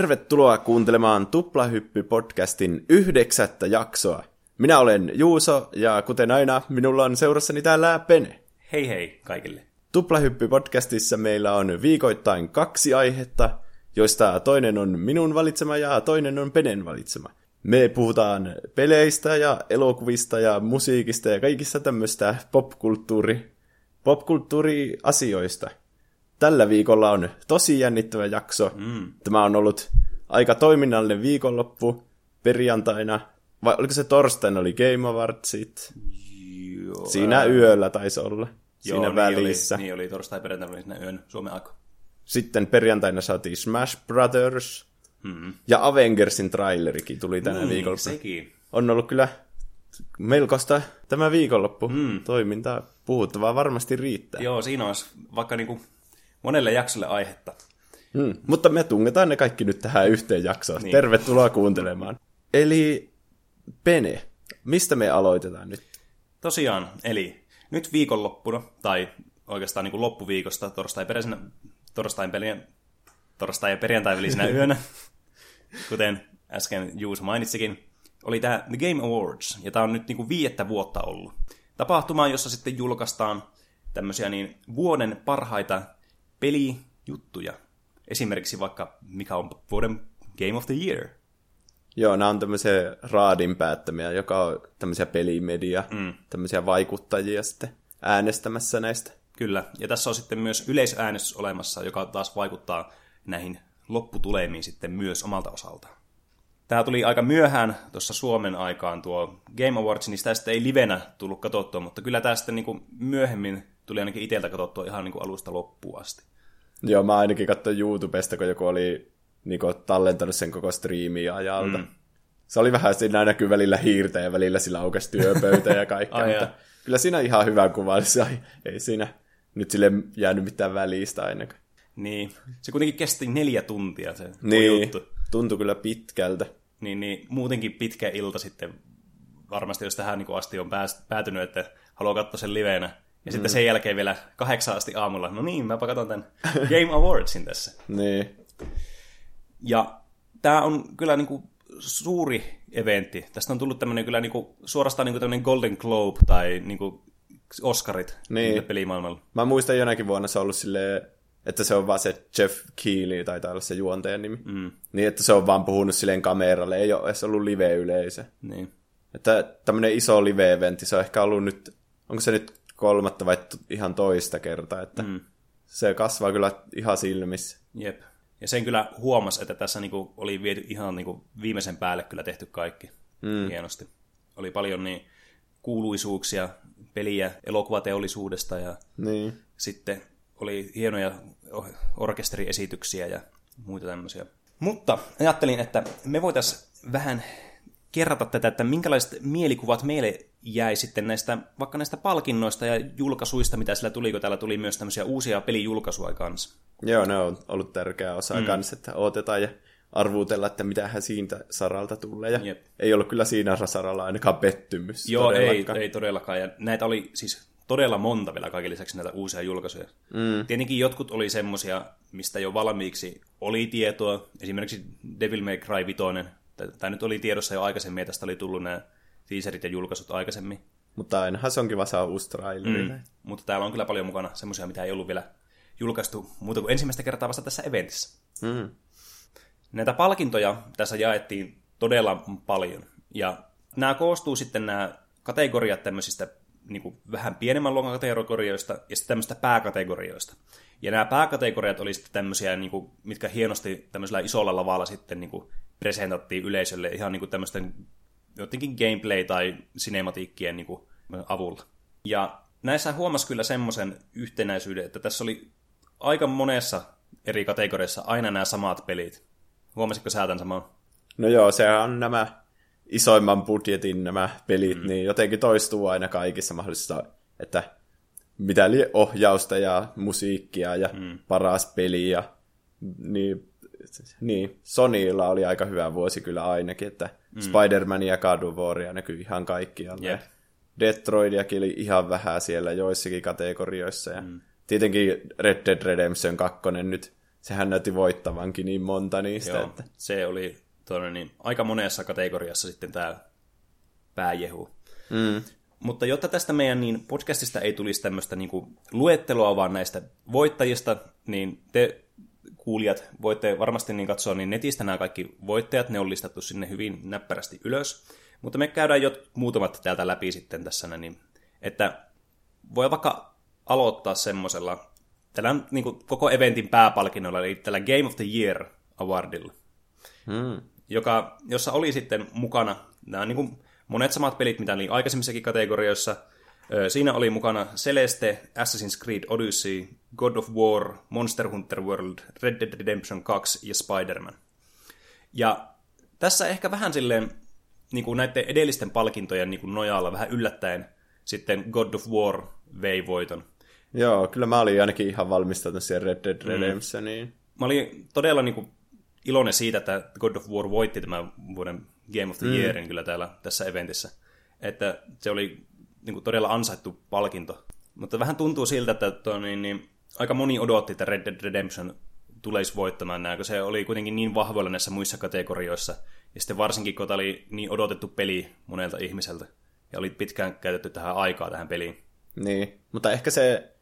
Tervetuloa kuuntelemaan Tuplahyppy-podcastin yhdeksättä jaksoa. Minä olen Juuso, ja kuten aina, minulla on seurassani täällä Pene. Hei hei kaikille. Tuplahyppy-podcastissa meillä on viikoittain kaksi aihetta, joista toinen on minun valitsema ja toinen on Penen valitsema. Me puhutaan peleistä ja elokuvista ja musiikista ja kaikista tämmöistä popkulttuuri, popkulttuuriasioista. Tällä viikolla on tosi jännittävä jakso. Mm. Tämä on ollut aika toiminnallinen viikonloppu perjantaina. Vai oliko se torstaina oli Game Awardsit? Joo, Siinä yöllä taisi olla. joo, Siinä niin välissä. Oli, niin oli torstai perjantaina oli siinä yön Suomen aika. Sitten perjantaina saatiin Smash Brothers. Hmm. Ja Avengersin trailerikin tuli tänä Niin, viikolla. sekin. On ollut kyllä melkoista tämä viikonloppu Mm. toimintaa. Puhuttavaa varmasti riittää. Joo, siinä olisi vaikka niinku monelle jaksolle aihetta. Mm. Mutta me tungetaan ne kaikki nyt tähän yhteen jaksoon. Niin. Tervetuloa kuuntelemaan. Eli Pene, mistä me aloitetaan nyt? Tosiaan, eli nyt viikonloppuna, tai oikeastaan niin kuin loppuviikosta, torstai, peräisenä, torstain pelien, torstai ja perjantai välisenä yönä, kuten äsken Juus mainitsikin, oli tämä The Game Awards, ja tämä on nyt niin kuin viidettä vuotta ollut. Tapahtuma, jossa sitten julkaistaan tämmöisiä niin vuoden parhaita pelijuttuja. Esimerkiksi vaikka mikä on vuoden Game of the Year. Joo, nämä on tämmöisiä raadin päättämiä, joka on tämmöisiä pelimedia, mm. tämmöisiä vaikuttajia sitten äänestämässä näistä. Kyllä, ja tässä on sitten myös yleisäänestys olemassa, joka taas vaikuttaa näihin lopputulemiin sitten myös omalta osaltaan. Tämä tuli aika myöhään tuossa Suomen aikaan tuo Game Awards, niin sitä sitten ei livenä tullut katsottua, mutta kyllä tämä sitten niin myöhemmin tuli ainakin itseltä katsottua ihan niin kuin alusta loppuun asti. Joo, mä ainakin katsoin YouTubesta, kun joku oli niinku, tallentanut sen koko striimiä ajalta. Mm. Se oli vähän, siinä näkyy välillä hiirtä ja välillä sillä aukesi työpöytä ja kaikkea, Ai mutta jaa. kyllä siinä ihan hyvä kuva. Se ei- siinä nyt sille jäänyt mitään välistä ainakaan. Niin, se kuitenkin kesti neljä tuntia se Niin, juttu. tuntui kyllä pitkältä. Niin, niin muutenkin pitkä ilta sitten varmasti, jos tähän niin asti on pääs, päätynyt, että haluaa katsoa sen livenä. Ja mm. sitten sen jälkeen vielä kahdeksan asti aamulla, no niin, mäpä katson tämän Game Awardsin tässä. Niin, Ja tämä on kyllä niin kuin suuri eventti. Tästä on tullut tämmöinen kyllä niin kuin, suorastaan niin kuin tämmöinen Golden Globe tai niin kuin Oscarit Niin. pelimaailmalla. Mä muistan jonakin vuonna se on ollut silleen, että se on vaan se Jeff Keighley, taitaa olla se juontajan nimi. Mm. Niin, että se on vaan puhunut silleen kameralle, ei ole edes ollut live-yleisö. Niin. Että tämmöinen iso live-eventti, se on ehkä ollut nyt, onko se nyt kolmatta vai ihan toista kertaa, että mm. se kasvaa kyllä ihan silmissä. Jep. Ja sen kyllä huomasi, että tässä niinku oli viety ihan niinku viimeisen päälle kyllä tehty kaikki mm. hienosti. Oli paljon niin kuuluisuuksia, peliä elokuvateollisuudesta ja Niin. sitten oli hienoja orkesteriesityksiä ja muita tämmöisiä. Mutta ajattelin, että me voitaisiin vähän kerrata tätä, että minkälaiset mielikuvat meille jäi sitten näistä, vaikka näistä palkinnoista ja julkaisuista, mitä sillä tuli, kun täällä tuli myös tämmöisiä uusia pelijulkaisuja kanssa. Joo, ne on ollut tärkeä osa mm. kanssa, että odotetaan ja arvuutella, että mitähän siitä saralta tulee. Ja Jep. ei ollut kyllä siinä saralla ainakaan pettymys. Joo, ei, todellakaan. ei todellakaan. Ja näitä oli siis todella monta vielä kaiken lisäksi näitä uusia julkaisuja. Mm. Tietenkin jotkut oli semmosia, mistä jo valmiiksi oli tietoa. Esimerkiksi Devil May Cry 5. Tämä nyt oli tiedossa jo aikaisemmin, ja tästä oli tullut nämä teaserit ja julkaisut aikaisemmin. Mutta ainahan se on kiva saa uusi traileri. Mm. Mutta täällä on kyllä paljon mukana semmoisia, mitä ei ollut vielä julkaistu muuta kuin ensimmäistä kertaa vasta tässä eventissä. Mm. Näitä palkintoja tässä jaettiin todella paljon. Ja nämä koostuu sitten nämä kategoriat tämmöisistä niin kuin vähän pienemmän luokan kategorioista ja sitten tämmöistä pääkategorioista. Ja nämä pääkategoriat oli sitten tämmöisiä, niin kuin, mitkä hienosti tämmöisellä isolla lavalla sitten niin kuin presentattiin yleisölle ihan niin kuin tämmöisten jotenkin gameplay- tai sinematiikkien niin kuin, avulla. Ja näissä huomasi kyllä semmoisen yhtenäisyyden, että tässä oli aika monessa eri kategoriassa aina nämä samat pelit. Huomasitko sä tämän saman? No joo, sehän on nämä isoimman budjetin nämä pelit, mm. niin jotenkin toistuu aina kaikissa mahdollisissa, että mitä lie ohjausta ja musiikkia ja mm. paras peli ja niin, niin, Sonylla oli aika hyvä vuosi kyllä ainakin, että mm. Spider-Man ja God of Waria näkyy ihan kaikkialla. Jep. Detroitiakin oli ihan vähän siellä joissakin kategorioissa ja mm. tietenkin Red Dead Redemption 2 nyt sehän näytti voittavankin niin monta niistä. Joo, että... se oli tuonne, niin, aika monessa kategoriassa sitten tämä pääjehu. Mm. Mutta jotta tästä meidän niin podcastista ei tulisi tämmöistä niin kuin luetteloa vaan näistä voittajista, niin te kuulijat voitte varmasti niin katsoa niin netistä nämä kaikki voittajat, ne on listattu sinne hyvin näppärästi ylös. Mutta me käydään jo muutamat täältä läpi sitten tässä, niin, että voi vaikka aloittaa semmoisella, tällä niin kuin koko eventin pääpalkinnolla, eli tällä Game of the Year Awardilla, Mm. joka, jossa oli sitten mukana nämä niin kuin monet samat pelit, mitä oli aikaisemmissakin kategorioissa. Siinä oli mukana Celeste, Assassin's Creed Odyssey, God of War, Monster Hunter World, Red Dead Redemption 2 ja Spider-Man. Ja tässä ehkä vähän silleen niin kuin näiden edellisten palkintojen niin kuin nojalla vähän yllättäen sitten God of War vei voiton. Joo, kyllä mä olin ainakin ihan valmistautunut siihen Red Dead Redemptioniin. Mä olin todella niin kuin, iloinen siitä, että God of War voitti tämän vuoden Game of the Yearin kyllä täällä tässä eventissä. Että se oli niin kuin, todella ansaittu palkinto. Mutta vähän tuntuu siltä, että tuo, niin, niin, aika moni odotti, että Red Dead Redemption tulisi voittamaan nämä, kun se oli kuitenkin niin vahvoilla näissä muissa kategorioissa. Ja sitten varsinkin, kun tämä oli niin odotettu peli monelta ihmiseltä. Ja oli pitkään käytetty tähän aikaa tähän peliin. Niin, mutta ehkä se,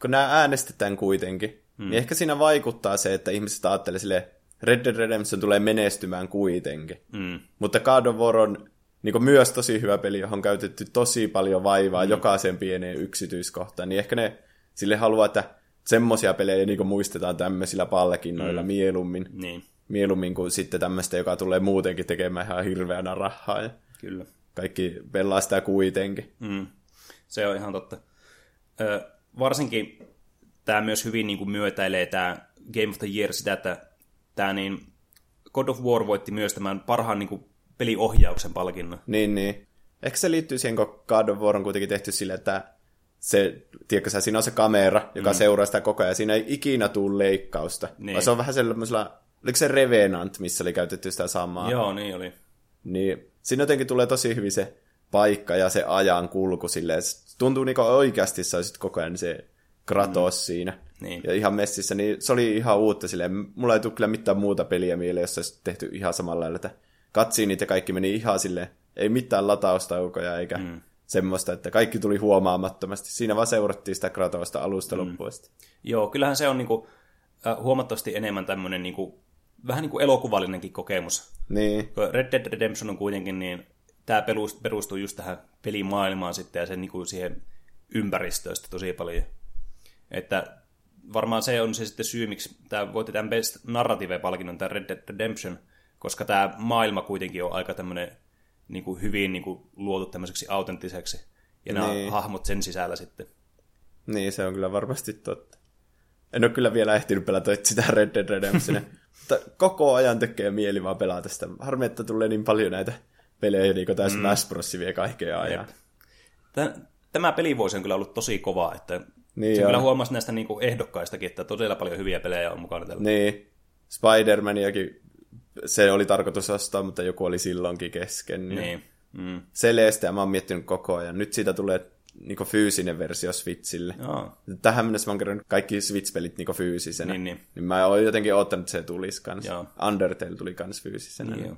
kun nämä äänestetään kuitenkin, mm. niin ehkä siinä vaikuttaa se, että ihmiset ajattelee sille Red Dead Redemption tulee menestymään kuitenkin. Mm. Mutta God of War on niin myös tosi hyvä peli, johon on käytetty tosi paljon vaivaa mm. jokaisen pieneen yksityiskohtaan. Niin ehkä ne sille haluaa, että semmoisia pelejä niin muistetaan tämmöisillä palkinnoilla mm. mieluummin. Niin, Mieluummin kuin sitten tämmöistä, joka tulee muutenkin tekemään ihan hirveänä rahaa. Ja kyllä. kaikki pelaa sitä kuitenkin. Mm. Se on ihan totta. Ö, varsinkin tämä myös hyvin niin kuin myötäilee tämä Game of the Year sitä, että tämä niin God of War voitti myös tämän parhaan niin kuin peliohjauksen palkinnon. Niin, niin. Ehkä se liittyy siihen, kun God of War on kuitenkin tehty sille, että se, tiedätkö sä, siinä on se kamera, joka mm. seuraa sitä koko ajan. Siinä ei ikinä tule leikkausta. Niin. Vaan se on vähän sellaisella, oliko se Revenant, missä oli käytetty sitä samaa. Joo, niin oli. Niin siinä jotenkin tulee tosi hyvin se paikka ja se ajan kulku silleen. Se tuntuu niin kuin oikeasti se olisi koko ajan se Kratos mm. siinä. Niin. Ja ihan messissä, niin se oli ihan uutta silleen. Mulla ei tule kyllä mitään muuta peliä mieleen, jos se olisi tehty ihan samalla lailla, että katsiinit ja kaikki meni ihan silleen, ei mitään lataustaukoja eikä mm. semmoista, että kaikki tuli huomaamattomasti. Siinä vaan seurattiin sitä Kratosta alusta mm. loppuun. Joo, kyllähän se on niin kuin, äh, huomattavasti enemmän tämmöinen niin kuin, vähän niin kuin elokuvallinenkin kokemus. Niin, Red Dead Redemption on kuitenkin, niin tämä perustuu just tähän pelimaailmaan sitten ja sen niin kuin siihen ympäristöön sitten tosi paljon. Että varmaan se on se sitten syy, miksi tämä voitti tämän Best Narrative-palkinnon, tämä Red Dead Redemption, koska tämä maailma kuitenkin on aika tämmöinen niin kuin hyvin niin kuin luotu tämmöiseksi autenttiseksi. Ja nämä Niin. hahmot sen sisällä sitten. niin, se on kyllä varmasti totta. En ole kyllä vielä ehtinyt pelata sitä Red Dead Redemptionia, mutta koko ajan tekee mieli vaan pelata sitä. Harmi, että tulee niin paljon näitä pelejä, niin kuin tämä Smash Bros. vie kaikkea ajan. Tämä pelivuosi on kyllä ollut tosi kova, että Niin se kyllä huomasi näistä niin kuin ehdokkaistakin, että todella paljon hyviä pelejä on mukana tällä. Niin, Spider-Maniakin se oli tarkoitus ostaa, mutta joku oli silloinkin kesken. Niin. Niin. Mm. Celeste, mä oon miettinyt koko ajan. Nyt siitä tulee niinku fyysinen versio Switchille. Joo. Tähän mennessä mä oon kerännyt kaikki Switch-pelit niinku fyysisenä. Niin, niin. niin mä oon jotenkin odottanut, että se tulisi kans. Joo. Undertale tuli kans fyysisenä. Niin, Niin, joo.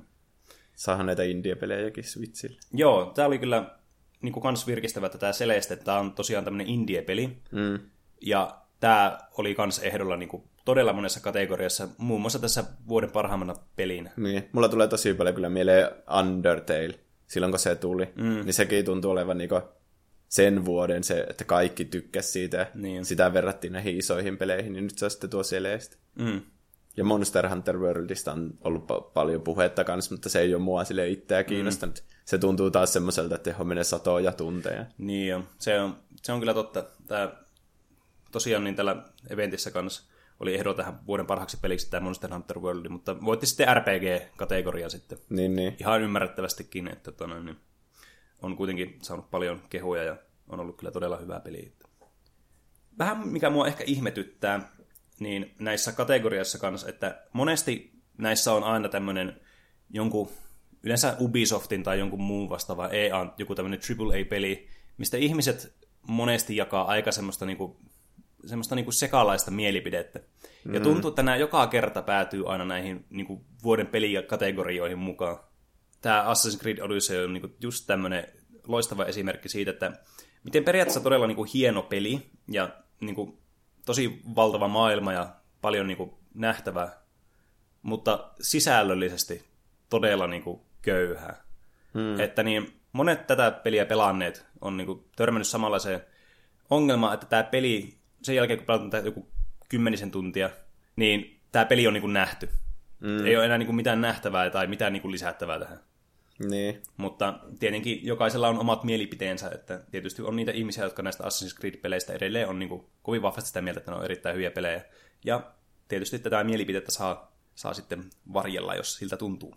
Saahan näitä indie-pelejäkin Switchille. Joo, tämä oli kyllä niin kuin kans virkistävä, että tämä Celeste, tämä on tosiaan tämmöinen indie-peli. Mm. Ja tämä oli kans ehdolla niin kuin todella monessa kategoriassa, muun muassa tässä vuoden parhaimmana pelinä. Niin. Mulla tulee tosi paljon kyllä mieleen Undertale, silloin kun se tuli. Mm. Niin sekin tuntuu olevan niinku sen vuoden se, että kaikki tykkäs siitä. ja Niin. Sitä verrattiin näihin isoihin peleihin, niin nyt se on sitten tuo Celeste. Mm. Ja Monster Hunter Worldista on ollut pa- paljon puhetta kanssa, mutta se ei ole mua sille itseä kiinnostanut. Mm. Se tuntuu taas semmoiselta, että johon menee satoja tunteja. Niin jo, se on, se on kyllä totta. Tämä, tosiaan niin tällä eventissä kanssa oli ehdolla tähän vuoden parhaaksi peliksi tämä Monster Hunter World, mutta voitti sitten RPG-kategoria sitten. Niin, niin. Ihan ymmärrettävästikin, että noin, niin on kuitenkin saanut paljon kehuja ja on ollut kyllä todella hyvä peli. Vähän mikä mua ehkä ihmetyttää, niin näissä kategoriassa kanssa, että monesti näissä on aina tämmöinen jonkun, yleensä Ubisoftin tai jonkun muun vastaava EA, joku tämmöinen AAA-peli, mistä ihmiset monesti jakaa aika semmoista niinku semmoista niinku sekalaista mielipidettä. Ja Mm. tuntuu, että nämä joka kerta päätyy aina näihin niinku vuoden pelikategorioihin mukaan. Tämä Assassin's Creed Odyssey on niinku just tämmöinen loistava esimerkki siitä, että miten periaatteessa todella niinku hieno peli ja niinku tosi valtava maailma ja paljon niinku nähtävää, mutta sisällöllisesti todella niinku köyhää. Hmm. Että niin monet tätä peliä pelanneet on niinku törmännyt samanlaiseen ongelmaan, että tämä peli, sen jälkeen kun pelataan joku kymmenisen tuntia, niin tämä peli on niinku nähty. Mm. Ei ole enää niinku mitään nähtävää tai mitään niinku lisättävää tähän. Niin. Mutta tietenkin jokaisella on omat mielipiteensä, että tietysti on niitä ihmisiä, jotka näistä Assassin's Creed-peleistä edelleen on niin kuin kovin vahvasti sitä mieltä, että ne on erittäin hyviä pelejä. Ja tietysti tätä mielipidettä saa, saa sitten varjella, jos siltä tuntuu.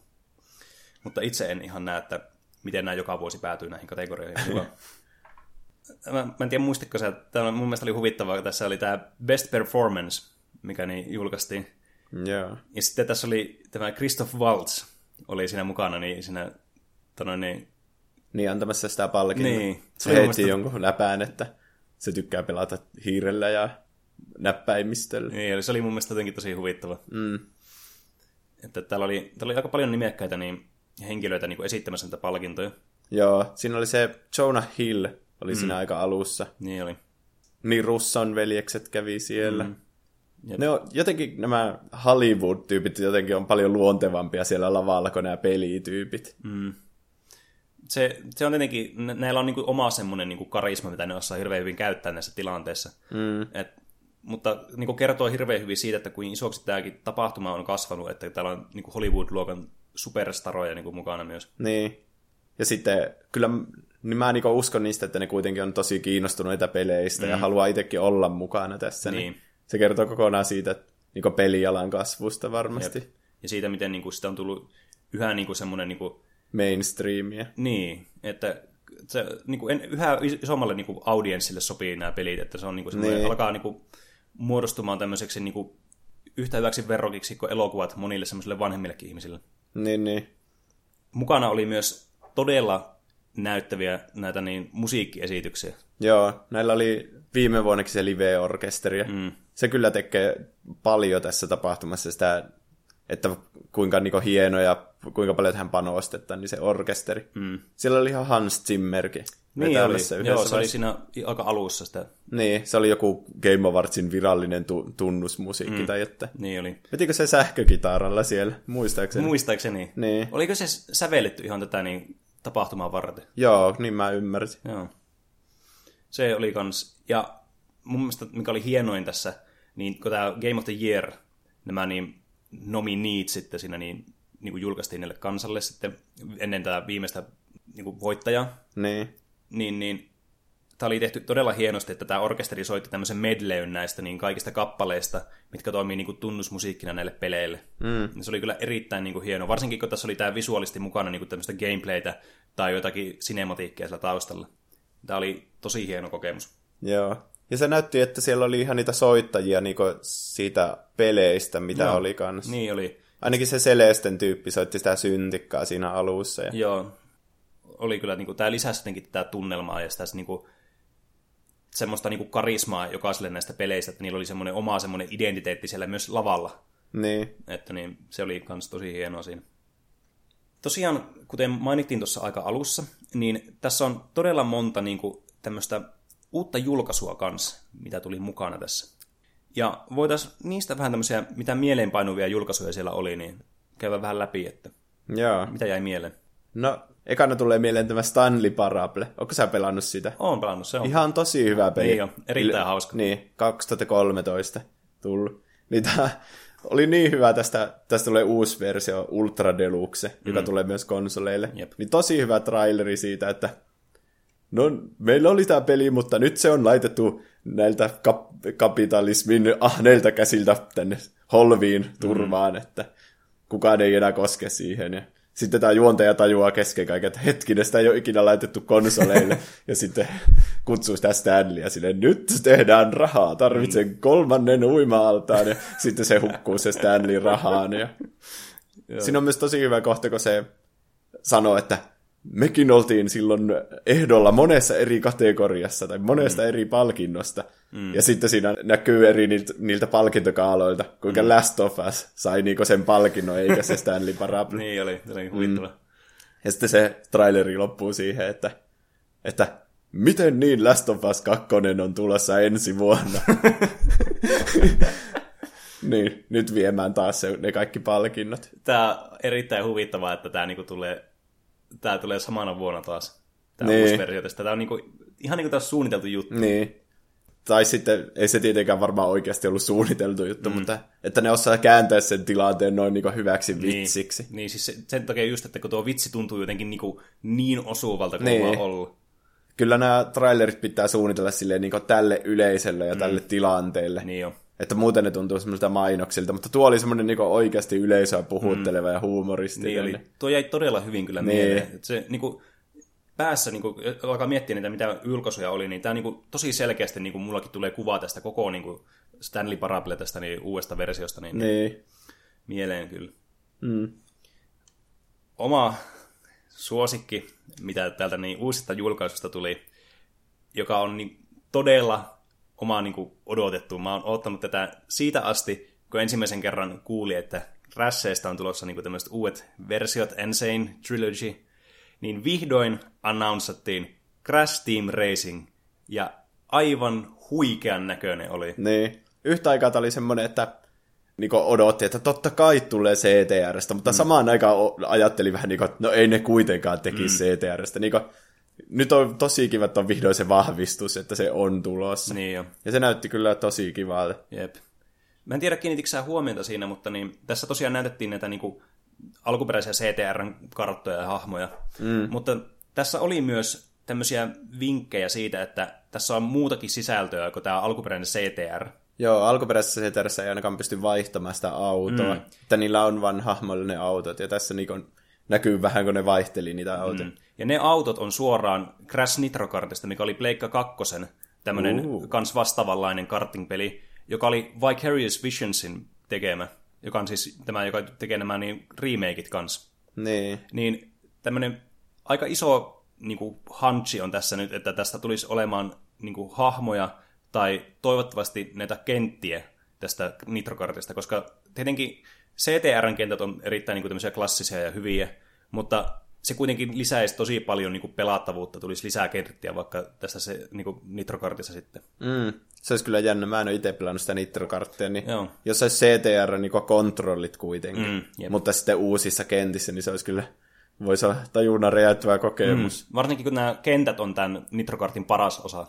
Mutta itse en ihan näe, että miten nämä joka vuosi päätyy näihin kategorioihin mukaan. Mä, mä en tiedä muistitko sä, tämä mun mielestä oli huvittavaa, kun tässä oli tämä Best Performance, mikä niin julkaistiin. Joo. Ja sitten tässä oli tämä Christoph Waltz, oli siinä mukana, niin siinä tano, niin, Niin antamassa sitä palkintoa. Niin. Se heitti jonkun läpään, että se tykkää pelata hiirellä ja näppäimistöllä. niin, eli se oli mun mielestä jotenkin tosi huvittava. Mm. Että täällä oli, täällä oli aika paljon nimekkäitä niin, henkilöitä niin kuin esittämässä näitä palkintoja. Joo, siinä oli se Jonah Hill, oli mm. siinä aika alussa. Niin oli. Niin Russon veljekset kävi siellä. Mm. Jep. Ne on, jotenkin nämä Hollywood-tyypit jotenkin on paljon luontevampia siellä lavalla kuin nämä pelityypit. Mm. Se, se on tietenkin, nä- näillä on niin kuin oma semmoinen niin kuin karisma, mitä ne osaa hirveän hyvin käyttää näissä tilanteissa. Mm. Et, mutta niin kuin kertoo hirveän hyvin siitä, että kuin isoksi tämäkin tapahtuma on kasvanut, että täällä on niin kuin Hollywood-luokan superstaroja niin kuin mukana myös. Niin. Ja sitten kyllä niin mä niinku uskon niistä, että ne kuitenkin on tosi kiinnostuneita peleistä mm. ja haluaa itsekin olla mukana tässä. Niin. Niin. se kertoo kokonaan siitä niinku pelialan kasvusta varmasti. Jep. Ja siitä, miten niin kuin, sitä on tullut yhä niin kuin semmoinen niin kuin, Mainstreamia. Niin, että se niin kuin, en, yhä isommalle niin kuin, audienssille sopii nämä pelit, että se on niin kuin, semmoinen, Niin. alkaa niin kuin, muodostumaan tämmöiseksi niin kuin, yhtä hyväksi verrokiksi kuin elokuvat monille semmoisille vanhemmillekin ihmisille. Niin, niin. Mukana oli myös todella näyttäviä näitä niin, musiikkiesityksiä. Joo, näillä oli viime vuonnakin se live-orkesteri. Mm. Se kyllä tekee paljon tässä tapahtumassa sitä, että kuinka niinku hieno ja kuinka paljon tähän panostetaan, niin se orkesteri. Mm. Siellä oli ihan Hans Zimmerkin. Niin oli, joo, se oli siinä aika alussa sitä. Niin, se oli joku Game Awardsin virallinen tu- tunnusmusiikki mm. tai että. Niin oli. Vetikö se sähkökitaralla siellä, muistaakseni? Muistaakseni. Niin. Oliko se sävelletty ihan tätä niin, tapahtumaa varten? Joo, niin mä ymmärsin. Joo. Se oli kans, ja mun mielestä mikä oli hienoin tässä, niin kun tämä Game of the Year, nämä niin nomineet sitten siinä niin, niin kuin julkaistiin niille kansalle sitten ennen tätä viimeistä niin kuin voittajaa, Niin. niin, niin tämä oli tehty todella hienosti, että tämä orkesteri soitti tämmöisen medleyn näistä niin kaikista kappaleista, mitkä toimii niin kuin tunnusmusiikkina näille peleille. Mm. Se oli kyllä erittäin niin kuin hieno, varsinkin kun tässä oli tämä visuaalisti mukana niin kuin tämmöistä gameplaytä tai jotakin sinematiikkia siellä taustalla. Tämä oli tosi hieno kokemus. Joo. Ja se näytti, että siellä oli ihan niitä soittajia niinku siitä peleistä, mitä Joo. oli kanssa. Niin oli. Ainakin se Celesten tyyppi soitti sitä syntikkaa siinä alussa. Ja... Joo, oli kyllä, niin kuin, tämä lisäsi jotenkin tätä tunnelmaa ja sitä niin kuin, semmoista niin kuin karismaa jokaiselle näistä peleistä, että niillä oli semmoinen oma semmoinen identiteetti siellä myös lavalla. Niin. Että niin, se oli myös tosi hienoa siinä. Tosiaan, kuten mainittiin tuossa aika alussa, niin tässä on todella monta niin kuin, tämmöistä uutta julkaisua kanssa, mitä tuli mukana tässä. Ja voitaisiin niistä vähän tämmöisiä, mitä mieleenpainuvia julkaisuja siellä oli, niin käydä vähän läpi, että Joo. mitä jäi mieleen. No, ekana tulee mieleen tämä Stanley Parable. Onko sä pelannut sitä? Oon pelannut, se on. Ihan tosi hyvä peli. Niin on, erittäin hauska. Niin, 2013 tullut. Niin tää oli niin hyvä tästä, tästä tulee uusi versio Ultra Deluxe, mm. joka tulee myös konsoleille. Jep. Niin tosi hyvä traileri siitä, että no meillä oli tämä peli, mutta nyt se on laitettu näiltä kap- kapitalismin ahneilta käsiltä tänne holviin turvaan, mm. että kukaan ei enää koske siihen. Ja sitten tämä juontaja tajuaa kesken kaiken, että hetkinen, sitä ei ole ikinä laitettu konsoleille. ja sitten kutsuu sitä Stanleyä sille, nyt tehdään rahaa, tarvitsen mm. kolmannen uima-altaan. Ja sitten se hukkuu se Stanley rahaan. Ja... Siinä on myös tosi hyvä kohta, kun se sanoo, että mekin oltiin silloin ehdolla monessa eri kategoriassa tai monesta mm. eri palkinnosta. Mm. Ja sitten siinä näkyy eri niiltä, niiltä palkintokaaloilta, kuinka mm. Last of Us sai niinku sen palkinnon, eikä se Stanley Parable. niin oli, se oli huvittava. Mm. Ja sitten se traileri loppuu siihen, että, että miten niin Last of Us 2 on tulossa ensi vuonna. niin, nyt viemään taas se, ne kaikki palkinnot. Tämä on erittäin huvittavaa, että tämä niinku tulee, tämä tulee samana vuonna taas. Tämä niin. uusi versio tästä. Tämä on niinku, ihan niin kuin suunniteltu juttu. Niin. Tai sitten, ei se tietenkään varmaan oikeasti ollut suunniteltu juttu, mm. mutta että ne osaa kääntää sen tilanteen noin niin hyväksi niin. vitsiksi. Niin, siis sen takia just, että kun tuo vitsi tuntuu jotenkin niin, kuin niin osuvalta kuin niin. ollut. Kyllä nämä trailerit pitää suunnitella silleen niin tälle yleisölle ja mm. tälle tilanteelle. Niin jo. Että muuten ne tuntuu semmoisilta mainoksilta, mutta tuo oli semmoinen niin oikeasti yleisöä puhutteleva mm. ja huumoristinen. Niin oli. Tuo jäi todella hyvin kyllä niin. mieleen. Että se niin kuin, päässä, niin kuin, alkaa miettiä niitä, mitä ylkosuja oli, niin tämä niin kuin, tosi selkeästi niin kuin, mullakin tulee kuva tästä koko niin kuin Stanley Parable tästä niin, uudesta versiosta niin, niin. mieleen kyllä. Mm. Oma suosikki, mitä täältä niin uusista julkaisusta tuli, joka on niin todella oma niin kuin, odotettu. Mä oon odottanut tätä siitä asti, kun ensimmäisen kerran kuuli, että Rasseista on tulossa niin kuin, tämmöiset uudet versiot, Insane Trilogy, niin vihdoin announcettiin Crash Team Racing, ja aivan huikean näköinen oli. Niin. Yhtä aikaa tämä oli semmoinen, että niin odotti, että totta kai tulee CTRstä, mutta mm. samaan aikaan ajatteli vähän niin kuin, että no ei ne kuitenkaan tekisi mm. CTRstä. Niin kuin, nyt on tosi kiva, että on vihdoin se vahvistus, että se on tulossa. Niin jo. Ja se näytti kyllä tosi kivalta. Jep. Mä en tiedä, kiinnitikö huomiota siinä, mutta niin, tässä tosiaan näytettiin näitä niin kuin, alkuperäisiä CTR-karttoja ja hahmoja. Mm. Mutta tässä oli myös tämmöisiä vinkkejä siitä, että tässä on muutakin sisältöä kuin tämä alkuperäinen CTR. Joo, alkuperäisessä CTR ei ainakaan pysty vaihtamaan sitä autoa. Mm. Että niillä on vain hahmollinen autot, ja tässä niin näkyy vähän, kun ne vaihteli niitä autoja. Mm. Ja ne autot on suoraan Crash Nitro Kartista, mikä oli Pleikka kakkosen tämmöinen uh. kans vastaavanlainen karting-peli, joka oli Vicarious Visionsin tekemä joka on siis tämä, joka tekee nämä niin remakeit kanssa. Niin. Niin tämmöinen aika iso niin kuin, hunchi on tässä nyt, että tästä tulisi olemaan niin kuin, hahmoja tai toivottavasti näitä kenttiä tästä Nitrokartista, koska tietenkin CTRn kentät on erittäin niin kuin, klassisia ja hyviä, mutta se kuitenkin lisäisi tosi paljon niin kuin pelattavuutta, tulisi lisää kenttiä vaikka tässä se niin kuin Nitrokartissa sitten. Mm, se olisi kyllä jännä. Mä en ole itse pelannut sitä Nitrokarttia, niin Joo. jos olisi CTR, niin kontrollit kuitenkin, mm, mutta sitten uusissa kentissä, niin se olisi kyllä, voisi olla tajunnan räjäyttävä kokemus. Mm, varsinkin kun nämä kentät on tämän Nitrokartin paras osa.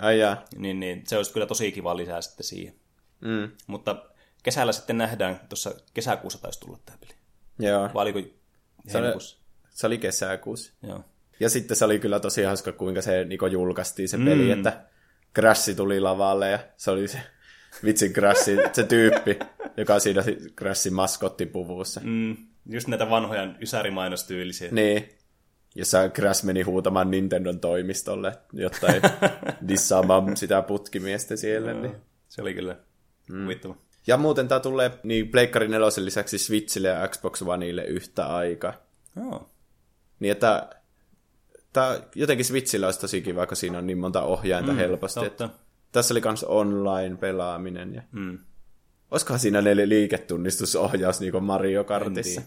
Ai jaa. Niin, niin se olisi kyllä tosi kiva lisää sitten siihen. Mm. Mutta kesällä sitten nähdään, tuossa kesäkuussa taisi tulla tämä peli. Joo. Vai oliko heinäkuussa? Se oli kesäkuussa. Joo. Ja sitten se oli kyllä tosi hauska, kuinka se Niko julkaistiin se peli, mm. että Crash tuli lavalle ja se oli se vitsin Crash, se tyyppi, joka on siinä Crashin maskottipuvussa. Mm. Just näitä vanhoja ysärimainostyylisiä. Niin. Jossa Crash meni huutamaan Nintendon toimistolle, jotta ei dissaamaan sitä putkimiestä siellä. Niin. Se oli kyllä mm. Ja muuten tämä tulee niin Pleikkari 4 lisäksi Switchille ja Xbox Oneille yhtä aikaa. Oh. Niin että tämä jotenkin Switchillä olisi tosi kiva, kun siinä on niin monta ohjainta mm, helposti. Että tässä oli myös online-pelaaminen. Ja... Mm. Olisikohan siinä neljä liiketunnistusohjaus niin kuin Mario Kartissa?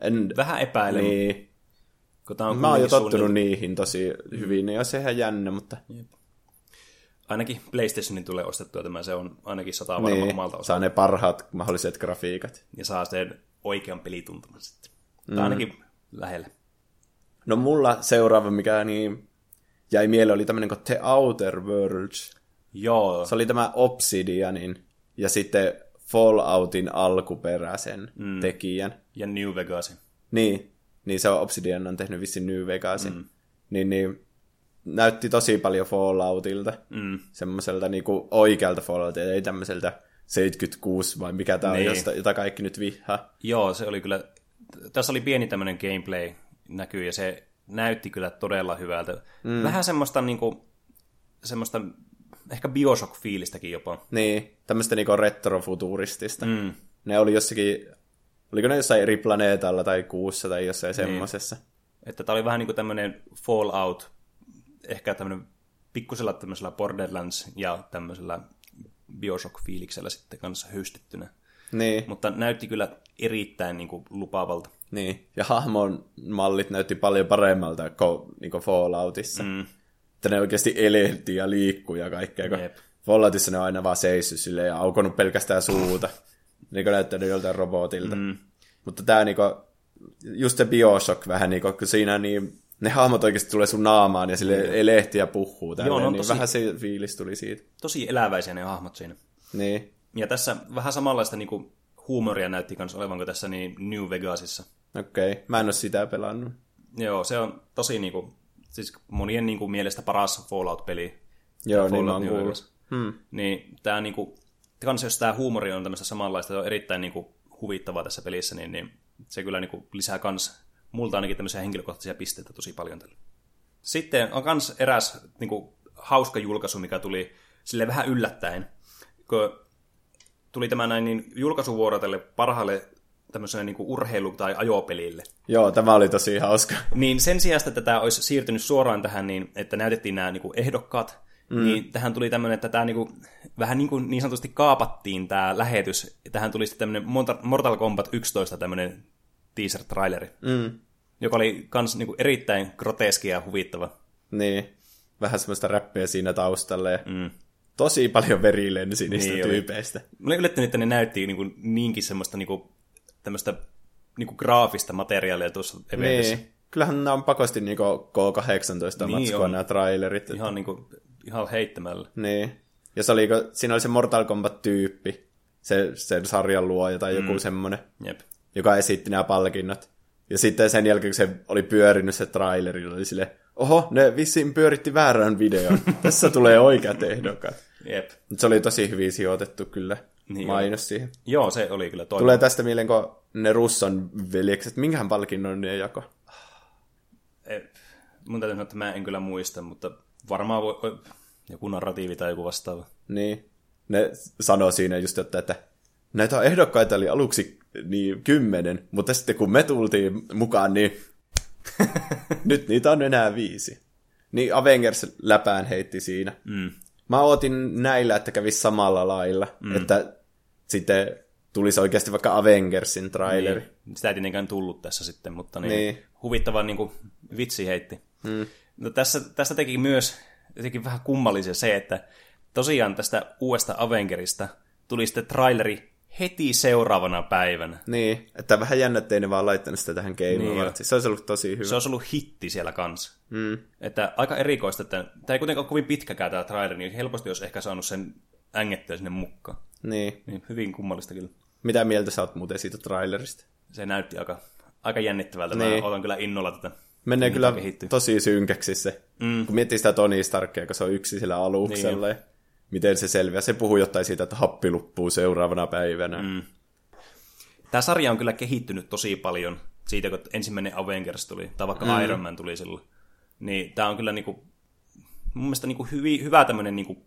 En... Vähän epäilen. Niin. Kun on Mä oon jo tottunut niihin tosi hyvin, niin se ihan jännä, mutta... Jep. Ainakin PlayStationin tulee ostettua tämä, se on ainakin sata varmaan niin, omalta osalta. saa ne parhaat mahdolliset grafiikat. Ja saa sen oikean pelituntuman sitten. Tai mm. ainakin lähellä. No mulla seuraava, mikä niin jäi mieleen, oli tämmöinen kuin The Outer Worlds. Joo. Se oli tämä Obsidianin ja sitten Falloutin alkuperäisen mm. tekijän. Ja New Vegasin. Niin, niin se on Obsidian on tehnyt vissiin New Vegasin. Mm. Niin, niin näytti tosi paljon Falloutilta. Mm. Semmoiselta niinku oikealta Falloutilta, ei tämmöiseltä 76 vai mikä tämä niin. on, josta, jota kaikki nyt vihaa. Joo, se oli kyllä, tässä oli pieni tämmöinen gameplay näkyy, ja se näytti kyllä todella hyvältä. Mm. Vähän semmoista, niin kuin, semmoista ehkä Bioshock-fiilistäkin jopa. Niin, tämmöistä niin retrofuturistista. Mm. Ne oli jossakin, oliko ne jossain eri planeetalla tai kuussa tai jossain niin. semmoisessa. Että tämä oli vähän niin kuin tämmöinen Fallout, ehkä tämmöinen pikkusella tämmöisellä Borderlands ja tämmöisellä Bioshock-fiiliksellä sitten kanssa höystettynä. Niin, Mutta näytti kyllä erittäin niin kuin, lupaavalta. Niin. Ja hahmon mallit näytti paljon paremmalta kuin, niin kuin Falloutissa. Mm. Että ne oikeasti elehtii ja liikkuu ja kaikkea. kun Jep. Falloutissa ne on aina vaan seissyt silleen ja aukonut pelkästään suuta. niin kuin näyttänyt joltain robotilta. Mm. Mutta tää niinku, just se Bioshock vähän niinku, kun siinä niin, ne hahmot oikeasti tulee sun naamaan ja sille elehtii ja puhuu tälleen, Joo, niin tosi- vähän se fiilis tuli siitä. Tosi eläväisiä ne hahmot siinä. Niin, Ja tässä vähän samanlaista niin kuin, huumoria näytti myös olevan kuin tässä niin New Vegasissa. Okei. Okay. Mä en oo sitä pelannut. Joo, se on tosi niin kuin, siis monien niin kuin, mielestä paras Fallout-peli. Joo, Fallout niin mä oon kuullut. Hmm. Niin tämä niin kuin, kans jos tämä huumori on tämmöistä samanlaista, se on erittäin niin kuin, huvittavaa tässä pelissä, niin, niin se kyllä niin kuin, lisää kans multa ainakin tämmöisiä henkilökohtaisia pisteitä tosi paljon tällä. Sitten on kans eräs niin kuin, hauska julkaisu, mikä tuli sille vähän yllättäen, kun tuli tämä näin niin julkaisuvuoro tälle parhaalle tämmöiselle niin kuin urheilu- tai ajopelille. Joo, tämä oli tosi hauska. Niin sen sijaan, että tätä olisi siirtynyt suoraan tähän, niin että näytettiin nämä niin kuin ehdokkaat, mm. niin tähän tuli tämmöinen, että tämä niin kuin, vähän niin, kuin niin sanotusti kaapattiin tämä lähetys. Tähän tuli sitten tämmöinen Mortal- Kombat 11 tämmöinen teaser-traileri, Mm. joka oli kans niin kuin erittäin groteski ja huvittava. Niin, vähän semmoista räppiä siinä taustalla ja Mm. tosi paljon veri lensi niistä Niin oli. tyypeistä. Mä olin yllättynyt, että ne näytti niin kuin, niinkin semmoista niin kuin, tämmöistä niin kuin graafista materiaalia tuossa eventissä. Niin. Kyllähän nämä on pakosti niinku K18 Niin matskua on. nämä trailerit. Ihan, niin kuin, ihan heittämällä. Niin. Ja se oli, kun siinä oli se Mortal Kombat-tyyppi, se, sen sarjan luoja tai joku mm. semmoinen, Jep. joka esitti nämä palkinnot. Ja sitten sen jälkeen, kun se oli pyörinyt se traileri, oli sille, oho, ne vissiin pyöritti väärän videon. Tässä tulee oikeat ehdokkaat. Jep. Se oli tosi hyvin sijoitettu kyllä Niin mainos siihen. Joo, se oli kyllä toimiva. Tulee tästä mieleen, kun ne Russon veljekset, minkähän palkinnon ne jako? Eh, Mun täytyy sanoa, että mä en kyllä muista, mutta varmaan voi, joku narratiivi tai joku vastaava. Niin. Ne sanoi siinä just, että, että näitä ehdokkaita oli aluksi niin kymmenen, mutta sitten kun me tultiin mukaan, niin nyt niitä on enää viisi. Niin Avengers läpään heitti siinä. Mm. Mä ootin näillä, että kävisi samalla lailla, mm. että sitten tulisi oikeasti vaikka Avengersin traileri. Niin. Sitä ei tietenkään tullut tässä sitten, mutta niin, Niin. huvittava niin kuin, vitsi heitti. Mm. No, tässä, tästä teki myös jotenkin vähän kummallisia se, että tosiaan tästä uudesta Avengerista tuli sitten traileri heti seuraavana päivänä. Niin, että vähän jännä, ettei ne vaan laittanut sitä tähän Game Niin Awardsiin. Se olisi ollut tosi hyvä. Se olisi ollut hitti siellä kanssa. Mm. Että aika erikoista, että tämä ei kuitenkaan ole kovin pitkäkään tämä traileri, niin helposti olisi ehkä saanut sen ängettyä sinne mukaan. Niin. Niin, hyvin kummallista kyllä. Mitä mieltä sä oot muuten siitä trailerista? Se näytti aika, aika jännittävältä. Niin. Mä odotan kyllä innolla tätä. Menee kyllä kehittyy. tosi synkäksi se. Mm. Kun miettii sitä Tony Starkia, kun se on yksi sillä aluksella. Niin. Miten se selviää. Se puhuu jotain siitä, että happi loppuu seuraavana päivänä. Mm. Tämä sarja on kyllä kehittynyt tosi paljon siitä, kun ensimmäinen Avengers tuli, tai vaikka mm. Iron Man tuli silloin. Niin tämä on kyllä niinku, mun mielestä niinku hyvi, hyvä tämmöinen niinku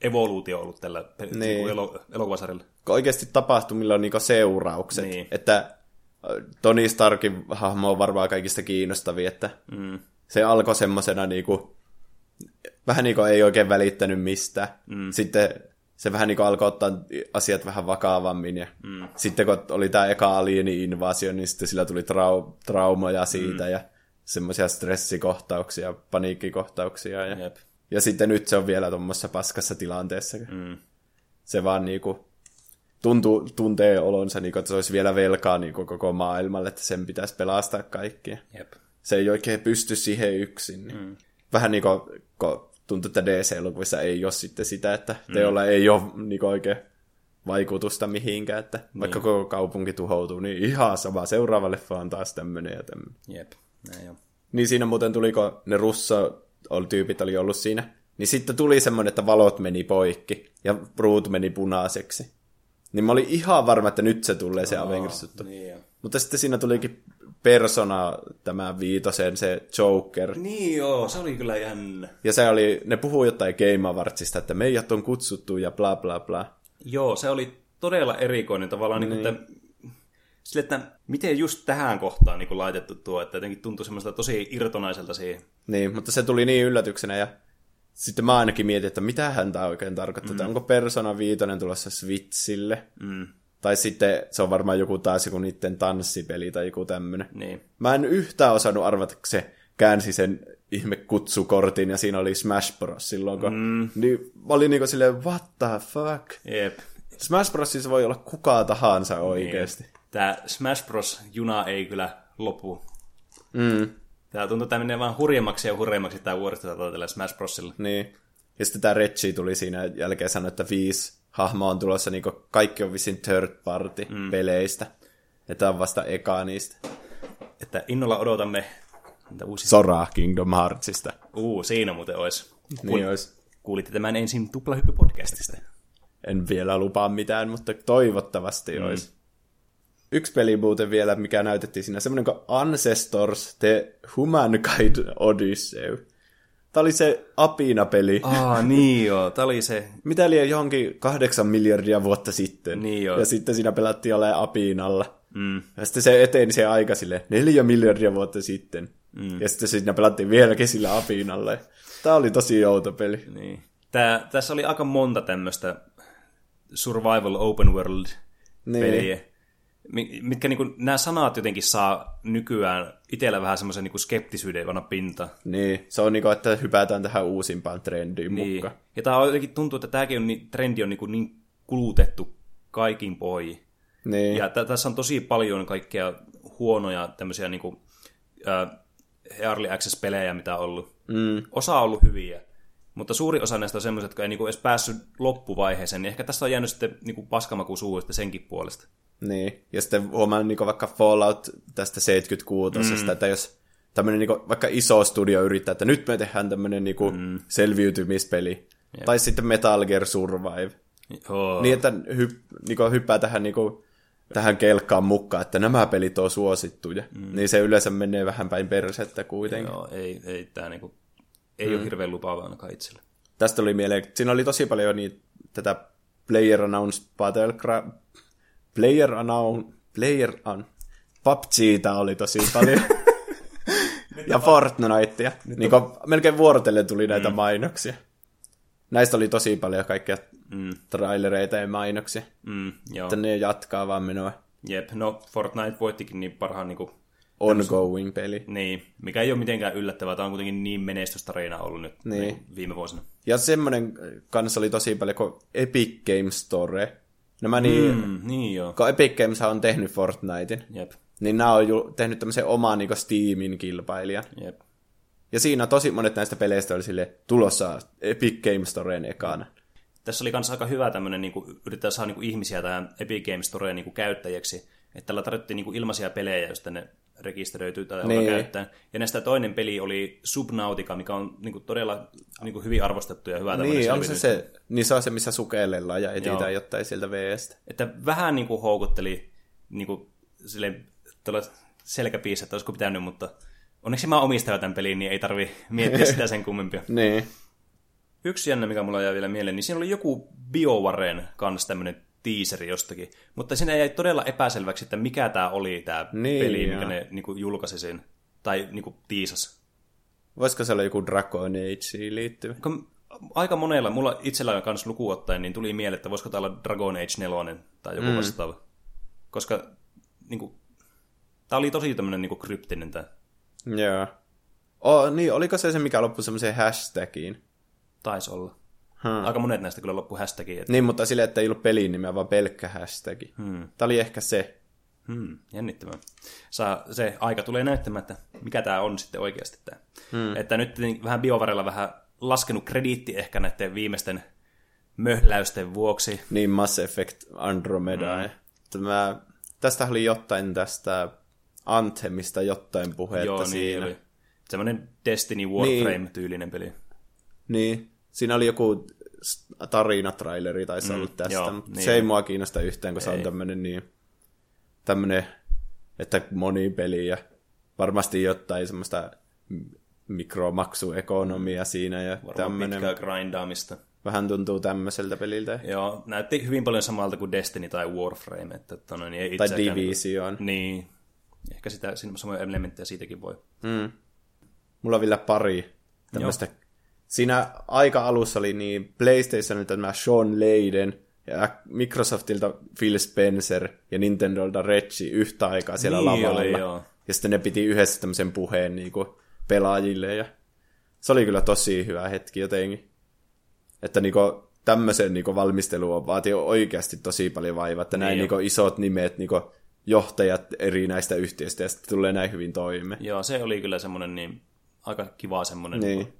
evoluutio ollut tällä niin. niinku elo, elokuvasarjalla. Kun oikeasti tapahtumilla on niinku seuraukset. Niin. Että Tony Starkin hahmo on varmaan kaikista kiinnostavia, että mm. se alkoi semmosena niinku, vähän niinku ei oikein välittänyt mistään. Mm. Sitten se vähän niinku alkoi ottaa asiat vähän vakavammin. Ja mm. Sitten kun oli tämä eka alieni-invasio, niin sitten sillä tuli trau- traumoja siitä mm. ja semmoisia stressikohtauksia, paniikkikohtauksia. Ja, Jep. ja sitten nyt se on vielä tuommoisessa paskassa tilanteessa. Mm. Se vaan niinku tuntuu, tuntee olonsa, niinku, että se olisi vielä velkaa niinku koko maailmalle, että sen pitäisi pelastaa kaikkia. Jep. Se ei oikein pysty siihen yksin. Niin. Mm. Vähän niin kuin, tuntuu, että DC-elokuvissa ei ole sitten sitä, että teolla ei ole niin oikein vaikutusta mihinkään, että niin. vaikka koko kaupunki tuhoutuu, niin ihan sama. Seuraava leffa on taas tämmöinen ja tämmöinen. Jep. Näin on. Niin siinä muuten tuli, kun ne russo tyypit oli ollut siinä, niin sitten tuli semmoinen, että valot meni poikki ja ruut meni punaiseksi. Niin mä olin ihan varma, että nyt se tulee se Avengers juttu. Niin, jo. Mutta sitten siinä tulikin persona tämä viitosen, se Joker. niin joo, se oli kyllä jännä. Ja se oli, ne puhuu jotain Game Awardsista, että meidät on kutsuttu ja bla bla bla. Joo, se oli todella erikoinen tavallaan, niin. Niin että sille, että miten just tähän kohtaan niin laitettu tuo, että jotenkin tuntui semmoista tosi irtonaiselta siihen. Niin, mutta se tuli niin yllätyksenä ja sitten mä ainakin mietin, että mitä hän tämä oikein tarkoittaa. Mm. Onko Persona 5 tulossa Switchille? Mm. Tai sitten se on varmaan joku taas joku niiden tanssipeli tai joku tämmönen. Niin. Mä en yhtään osannut arvata, kun se käänsi sen ihme kutsukortin ja siinä oli Smash Bros. silloin, kun... Mm. Niin mä olin niinku silleen, what the fuck? Jep. Smash Brosissa voi olla kuka tahansa oikeasti. Niin. Tää Smash Bros. juna ei kyllä lopu. Mm. Tää tuntuu, että menee vaan hurjemmaksi ja hurjemmaksi tää vuoristotato tällä Smash Brosilla. Niin. Ja sitten tää Reggie tuli siinä jälkeen sanoa, että viisi hahmoa on tulossa, niin kaikki on visin third party mm. peleistä. Ja tää on vasta eka niistä. Että innolla odotamme uusia... Sora Kingdom Heartsista. Uu, siinä muuten olisi. Niin olisi. Kuulitte tämän ensin Tuplahyppy-podcastista. En vielä lupaa mitään, mutta toivottavasti mm. olisi. Yksi peli muuten vielä, mikä näytettiin siinä, semmoinen kuin Ancestors The Humankind Odyssey. Tämä oli se Apina-peli. Aa, niin joo, tämä oli se... Mitä oli johonkin kahdeksan miljardia vuotta sitten. Niin joo. Ja sitten siinä pelattiin ole Apinalla. Mm. Ja sitten se eteni se aika sille neljä miljardia vuotta sitten. Mm. Ja sitten siinä pelattiin vieläkin sillä Apinalla. Tämä oli tosi outo peli. Niin. Tää, tässä oli aika monta tämmöistä survival open world niin. peliä mitkä niin kuin, nämä sanat jotenkin saa nykyään itsellä vähän semmoisen niin skeptisyyden vanha pinta. Niin, se on niin kuin, että hypätään tähän uusimpaan trendiin niin. mukaan. Ja tämä on jotenkin tuntuu, että tämäkin on, niin, trendi on niin, kuin niin kulutettu kaikin pohjiin. Niin. Ja t- tässä on tosi paljon kaikkea huonoja tämmöisiä niin kuin, äh, Early Access-pelejä, mitä on ollut. Mm. Osa on ollut hyviä, mutta suuri osa näistä on semmoiset, jotka ei niin kuin edes päässyt loppuvaiheeseen, niin ehkä tästä on jäänyt sitten niin paskamaku suu senkin puolesta. Niin, ja sitten huomaan niin vaikka Fallout tästä 76, mm. että jos tämmöinen niin vaikka iso studio yrittää, että nyt me tehdään tämmöinen niin mm. selviytymispeli, Jep. tai sitten Metal Gear Survive, oh. niin että hyp, niin hyppää tähän, niin kuin, tähän kelkkaan mukaan, että nämä pelit on suosittuja, mm. niin se yleensä menee vähän päin persettä kuitenkin. Joo, ei, ei tämä niin kuin, ei mm. ole hirveän lupaavaa ainakaan itselle. Tästä oli mieleen, siinä oli tosi paljon niin, tätä Player Announce Battleground, Player Unknown, Player Un... PUBGtä oli tosi paljon. ja Fortnitea. Niin kuin, melkein vuorotellen tuli näitä mm. mainoksia. Näistä oli tosi paljon kaikkia mm. trailereita ja mainoksia. Mm, joo. Että ne jatkaa vaan menoa. Jep, no Fortnite voittikin niin parhaan niin kuin, ongoing peli. Niin, mikä ei ole mitenkään yllättävää. Tämä on kuitenkin niin menestystarina ollut nyt. Niin, viime vuosina. Ja semmoinen kanssa oli tosi paljon kuin Epic Games Store, Nämä niin, mm, niin joo. kun Epic Games on tehnyt Fortnitein, Jep. niin nämä on ju- tehnyt tämmöisen oman niin Steamin kilpailijan. Jep. Ja siinä tosi monet näistä peleistä oli sille tulossa Epic Games Storeen ekana. Tässä oli myös aika hyvä tämmöinen, niin kuin, yrittää saada niin kuin, ihmisiä tähän Epic Games Storeen niin kuin, käyttäjäksi. Että tällä tarvittiin niin kuin, ilmaisia pelejä, joista ne rekisteröityy tai niin. käyttää. Ja näistä toinen peli oli Subnautica, mikä on niin kuin, todella niin kuin, hyvin arvostettu ja hyvä Niin, on se, se, niin se on se, missä sukellellaan ja etsitään jotain sieltä veestä. Että vähän niin kuin, houkutteli niin kuin, silleen, selkäpiissä, että olisiko pitänyt, mutta onneksi mä omistajan tämän pelin, niin ei tarvi miettiä sitä sen kummempia. niin. Yksi jännä, mikä mulla jäi vielä mieleen, niin siinä oli joku BioWaren kanssa tämmöinen teaseri jostakin. Mutta siinä jäi todella epäselväksi, että mikä tämä oli tämä niin, peli, mikä ne niinku, julkaisi sen. Tai niinku, tiisas. Voisiko se olla joku Dragon Age liittyvä? Aika monella, mulla itsellä on kanssa luku ottaen, niin tuli mieleen, että voisiko tämä olla Dragon Age 4 tai joku mm. vastaava. Koska niinku, tämä oli tosi tämmöinen niinku, kryptinen tämä. Joo. Oh, niin, oliko se se, mikä loppui semmoiseen hashtagiin? Taisi olla. Hmm. Aika monet näistä kyllä loppu hashtagiin. Että... Niin, mutta sille, että ei ollut pelin nimeä, vaan pelkkä hashtag. Hmm. Tämä oli ehkä se. Hmm, jännittävää. Saa, se aika tulee näyttämään, että mikä tämä on sitten oikeasti tämä. Hmm. Että nyt niin vähän biovarella vähän laskenut krediitti ehkä näiden viimeisten möhläysten vuoksi. Niin, Mass Effect Andromeda. Hmm. Tämä, tästä oli jotain tästä Anthemista jotain puhetta Joo, niin siinä. Oli. Semmoinen Destiny Warframe-tyylinen niin. peli. Niin, Siinä oli joku tarinatraileri taisi mm, olla tästä, joo, mutta niin se ei mua kiinnosta yhtään, kun ei. se on tämmöinen niin, tämmöinen, että moni peli ja varmasti jotain semmoista mikromaksuekonomia siinä ja tämmöinen. pitkää grindaamista. vähän tuntuu tämmöiseltä peliltä. Joo, näytti hyvin paljon samalta kuin Destiny tai Warframe. Että, että no, niin ei Tai Division. Niin. Ehkä sitä, samoja elementtejä siitäkin voi. Mm. Mulla on vielä pari tämmöistä. Siinä aika alussa oli niin PlayStationilta tämä Sean Layden ja Microsoftilta Phil Spencer ja Nintendolta Reggie yhtä aikaa siellä Niin lavalla. oli, joo. Ja sitten ne piti yhdessä tämmöisen puheen niin kuin pelaajille. Ja se oli kyllä tosi hyvä hetki jotenkin. Että niin kuin, tämmöisen niin kuin valmistelu on vaatii oikeasti tosi paljon vaivaa, että näin Niin niin jo. kuin, isot nimet, niin kuin, johtajat eri näistä yhtiöistä ja sitten tulee näin hyvin toimeen. Joo, se oli kyllä semmoinen niin, aika kiva semmoinen. Niin.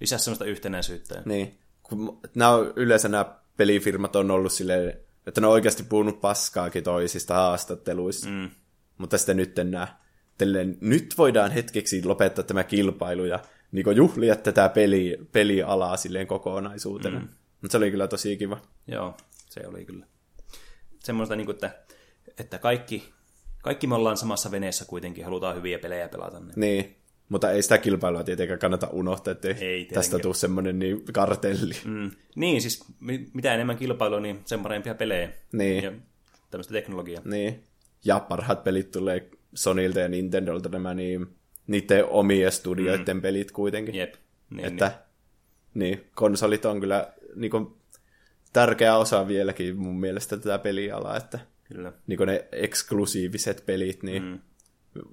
Lisäsi semmoista yhtenäisyyttä. Niin. Kun nämä on, yleensä nämä pelifirmat on ollut silleen, että ne on oikeasti puhunut paskaakin toisista haastatteluissa. Mm. Mutta sitten nyt nämä, tälleen, nyt voidaan hetkeksi lopettaa tämä kilpailu ja niin juhlia tätä peli, pelialaa silleen kokonaisuutena. Mm. Mutta se oli kyllä tosi kiva. Joo, se oli kyllä. Semmoista, niin kuin, että, että kaikki, kaikki me ollaan samassa veneessä kuitenkin, halutaan hyviä pelejä pelata. Niin. Niin. Mutta ei sitä kilpailua tietenkään kannata unohtaa, että tietenkään. tästä tuu semmoinen niin kartelli. Mm. Niin, siis mi- mitä enemmän kilpailua, niin sen parempia pelejä. Niin. Ja tämmöistä teknologiaa. Niin. Ja parhaat pelit tulee Sonilta ja Nintendolta nämä niin, niiden omien studioiden mm. pelit kuitenkin. Jep. Niin, että niin. konsolit on kyllä niin kuin, tärkeä osa vieläkin mun mielestä tätä pelialaa, että niin, kyllä. niin kuin ne eksklusiiviset pelit niin mm.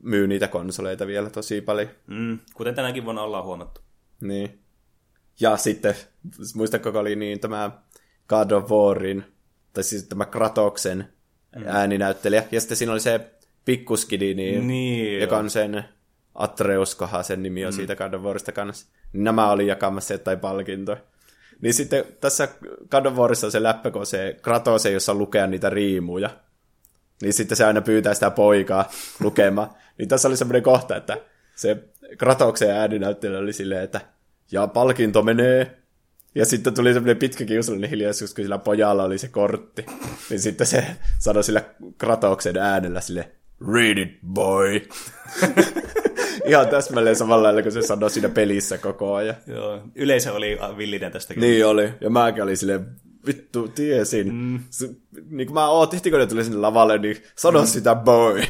Myy niitä konsoleita vielä tosi paljon. Mm. Kuten tänäkin vuonna ollaan huomattu. Niin. Ja sitten, muistatko, kun oli niin tämä God of Warin, tai siis tämä Kratoksen mm. ääninäyttelijä, ja sitten siinä oli se pikkuskidi, niin, Niin, joka on sen Atreuskohan sen nimi on mm. siitä God of Warista kanssa. Nämä oli jakamassa jotain palkintoja. Niin sitten tässä God of Warissa on se läppä, kun se Kratos ei osaa lukea niitä riimuja. Niin sitten se aina pyytää sitä poikaa lukemaan. niin tässä oli semmoinen kohta, että se Kratoksen ääninäyttelijä oli silleen, että ja palkinto menee. Ja sitten tuli semmoinen pitkä kiusallinen hiljaisuus, kun sillä pojalla oli se kortti. Niin sitten se sanoi sillä Kratoksen äänellä sille Read it, boy. Ihan täsmälleen samalla lailla, kun se sanoi siinä pelissä koko ajan. Joo. Yleisö oli villinen tästä. kyllä. Niin oli. Ja mäkin olin silleen, vittu, tiesin. Mm. Se, niin kun mä ootin, kun ne tuli sinne lavalle, niin sano mm. sitä boy.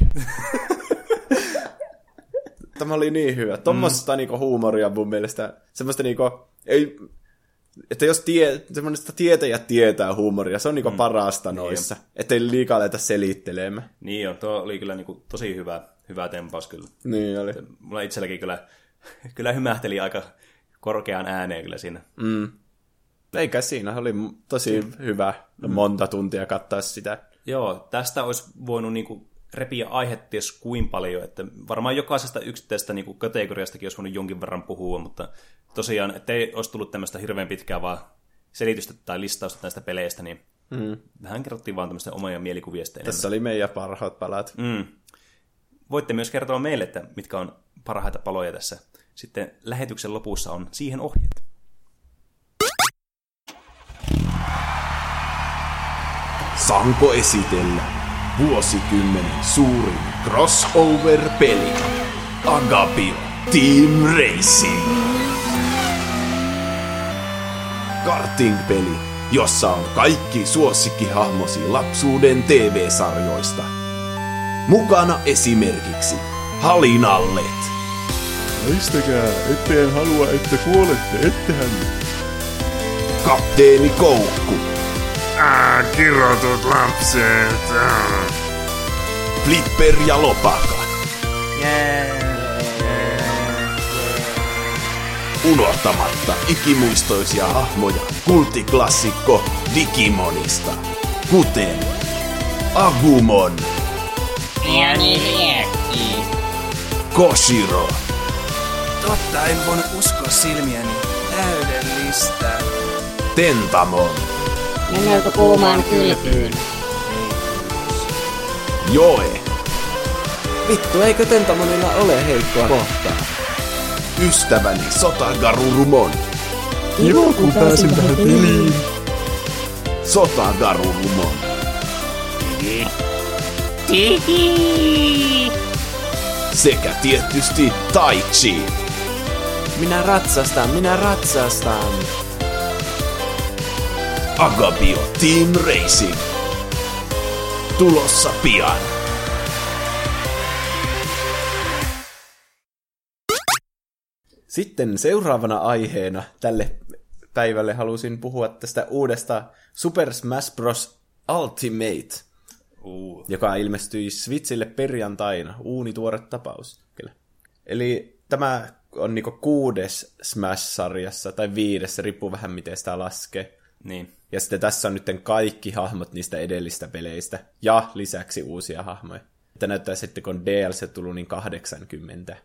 Tämä oli niin hyvä. Tuommoista mm. niinku huumoria mun mielestä. Semmoista niinku, ei, että jos tie, semmoista tietäjät tietää huumoria, se on niinku mm. parasta noissa. Ettei liikaa aleta selittelemään. Niin joo, tuo oli kyllä niin kuin, tosi hyvä, hyvä tempaus kyllä. Niin oli. Mulla itselläkin kyllä, kyllä hymähteli aika korkeaan ääneen kyllä siinä. Mm. Eikä siinä, oli tosi hyvä monta tuntia kattaa sitä. Joo, tästä olisi voinut niin kuin, repiä aihetta ties kuin paljon, että varmaan jokaisesta yksittäisestä niin kuin, kategoriastakin olisi voinut jonkin verran puhua, mutta tosiaan, ettei olisi tullut tämmöistä hirveän pitkää vaan selitystä tai listausta näistä peleistä, niin mm. vähän kerrottiin vaan tämmöistä omia mielikuvia. Tässä oli meidän parhaat palat. Mm. Voitte myös kertoa meille, että mitkä on parhaita paloja tässä. Sitten lähetyksen lopussa on siihen ohjeet. Sanko esitellä vuosikymmenen suurin crossover-peli. Agapio Team Racing. Karting-peli, jossa on kaikki suosikkihahmosi lapsuuden TV-sarjoista. Mukana esimerkiksi Halinallet, Väistäkää, etteen halua, että kuolette, ettehän. Kapteeni Koukku, Ää, kirotut lapset. Flipper ja Lopaka. Unohtamatta ikimuistoisia hahmoja kulttiklassikko Digimonista, kuten Agumon, Pieni liekki. Koshiro, Totta, en voinut uskoa silmiäni. Täydellistä. Tentamon, Mennäänkö kuumaan kylpyyn? Joe, Vittu, eikö Tentamonilla ole heikkoa kohtaa? ystäväni Sotagarurumon, Kiva, kun pääsin tähän peliin. Sotagarurumon, sekä tietysti Taichi. Minä ratsastan, minä ratsastan. Agabio Team Racing. Tulossa pian. Sitten seuraavana aiheena tälle päivälle halusin puhua tästä uudesta Super Smash Bros. Ultimate, Uh. joka ilmestyi Switchille perjantaina. Uuni tuore tapaus. Kyllä. Eli tämä on niinku kuudes Smash-sarjassa, tai viides, se riippuu vähän miten sitä laskee. Niin. Ja sitten tässä on nyt kaikki hahmot niistä edellistä peleistä, ja lisäksi uusia hahmoja. Että näyttää sitten, kun DLC tullut, niin 80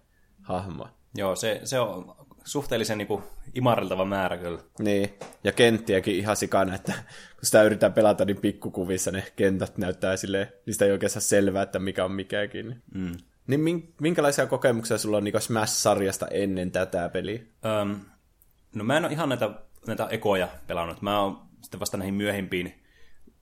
hahmoa. Joo, se, se on suhteellisen niin kuin, imarreltava määrä kyllä. Niin, ja kenttiäkin ihan sikana, että kun sitä yritetään pelata, niin pikkukuvissa ne kentät näyttää silleen, niistä ei oikein saa selvää, että mikä on mikäkin. Mm. Niin min- minkälaisia kokemuksia sulla on niin Smash-sarjasta ennen tätä peliä? Öm, no mä en ole ihan näitä, näitä ekoja pelannut. Mä oon sitten vasta näihin myöhempiin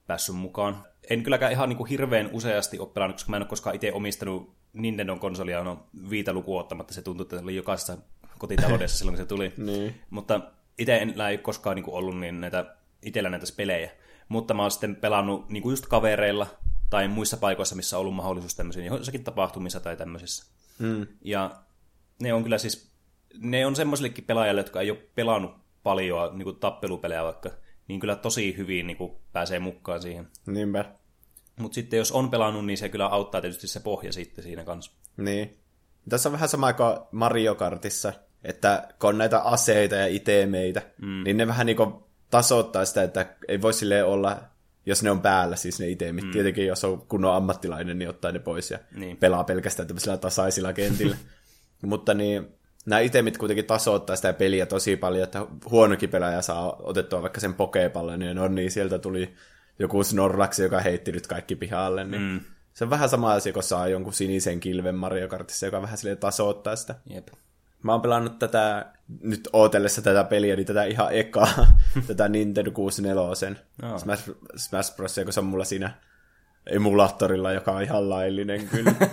päässyt mukaan. En kylläkään ihan niin kuin hirveän useasti ole pelannut, koska mä en ole koskaan itse omistanut Nintendon konsolia, no viitä lukua ottamatta. Se tuntuu, että se oli jokaisessa kotitaloudessa silloin, kun se tuli. Niin. Mutta itse en ei koskaan niin kuin ollut niin näitä, itsellä näitä pelejä. Mutta mä oon sitten pelannut niin kuin just kavereilla tai muissa paikoissa, missä on ollut mahdollisuus tämmöisiin, jossakin tapahtumissa tai tämmöisissä. Mm. Ja ne on kyllä siis, ne on semmoisillekin pelaajille, jotka ei ole pelannut paljon niin kuin tappelupelejä vaikka, niin kyllä tosi hyvin niin kuin pääsee mukaan siihen. Niinpä. Mutta sitten jos on pelannut, niin se kyllä auttaa tietysti se pohja sitten siinä kanssa. Niin. Tässä on vähän sama kuin Mario Kartissa, että kun on näitä aseita ja itemeitä, mm. niin ne vähän niin kuin tasoittaa sitä, että ei voi silleen olla, jos ne on päällä, siis ne itemit. Mm. Tietenkin, jos on kunnon ammattilainen, niin ottaa ne pois ja Niin. pelaa pelkästään tämmöisillä tasaisilla kentillä. Mutta niin, nämä itemit kuitenkin tasoittaa sitä peliä tosi paljon, että huonokin pelaaja saa otettua vaikka sen pokepallon, niin on niin sieltä tuli joku Snorlax, joka heitti nyt kaikki pihalle, niin mm. se on vähän sama asia, kun saa jonkun sinisen kilven Mario Kartissa, joka vähän silleen tasoittaa sitä. Jep. Mä oon pelannut tätä, nyt ootellessa tätä peliä, niin tätä ihan ekaa, tätä Nintendo 64, Joo. Smash, Smash Bros, kun se on mulla siinä emulaattorilla, joka on ihan laillinen kyllä.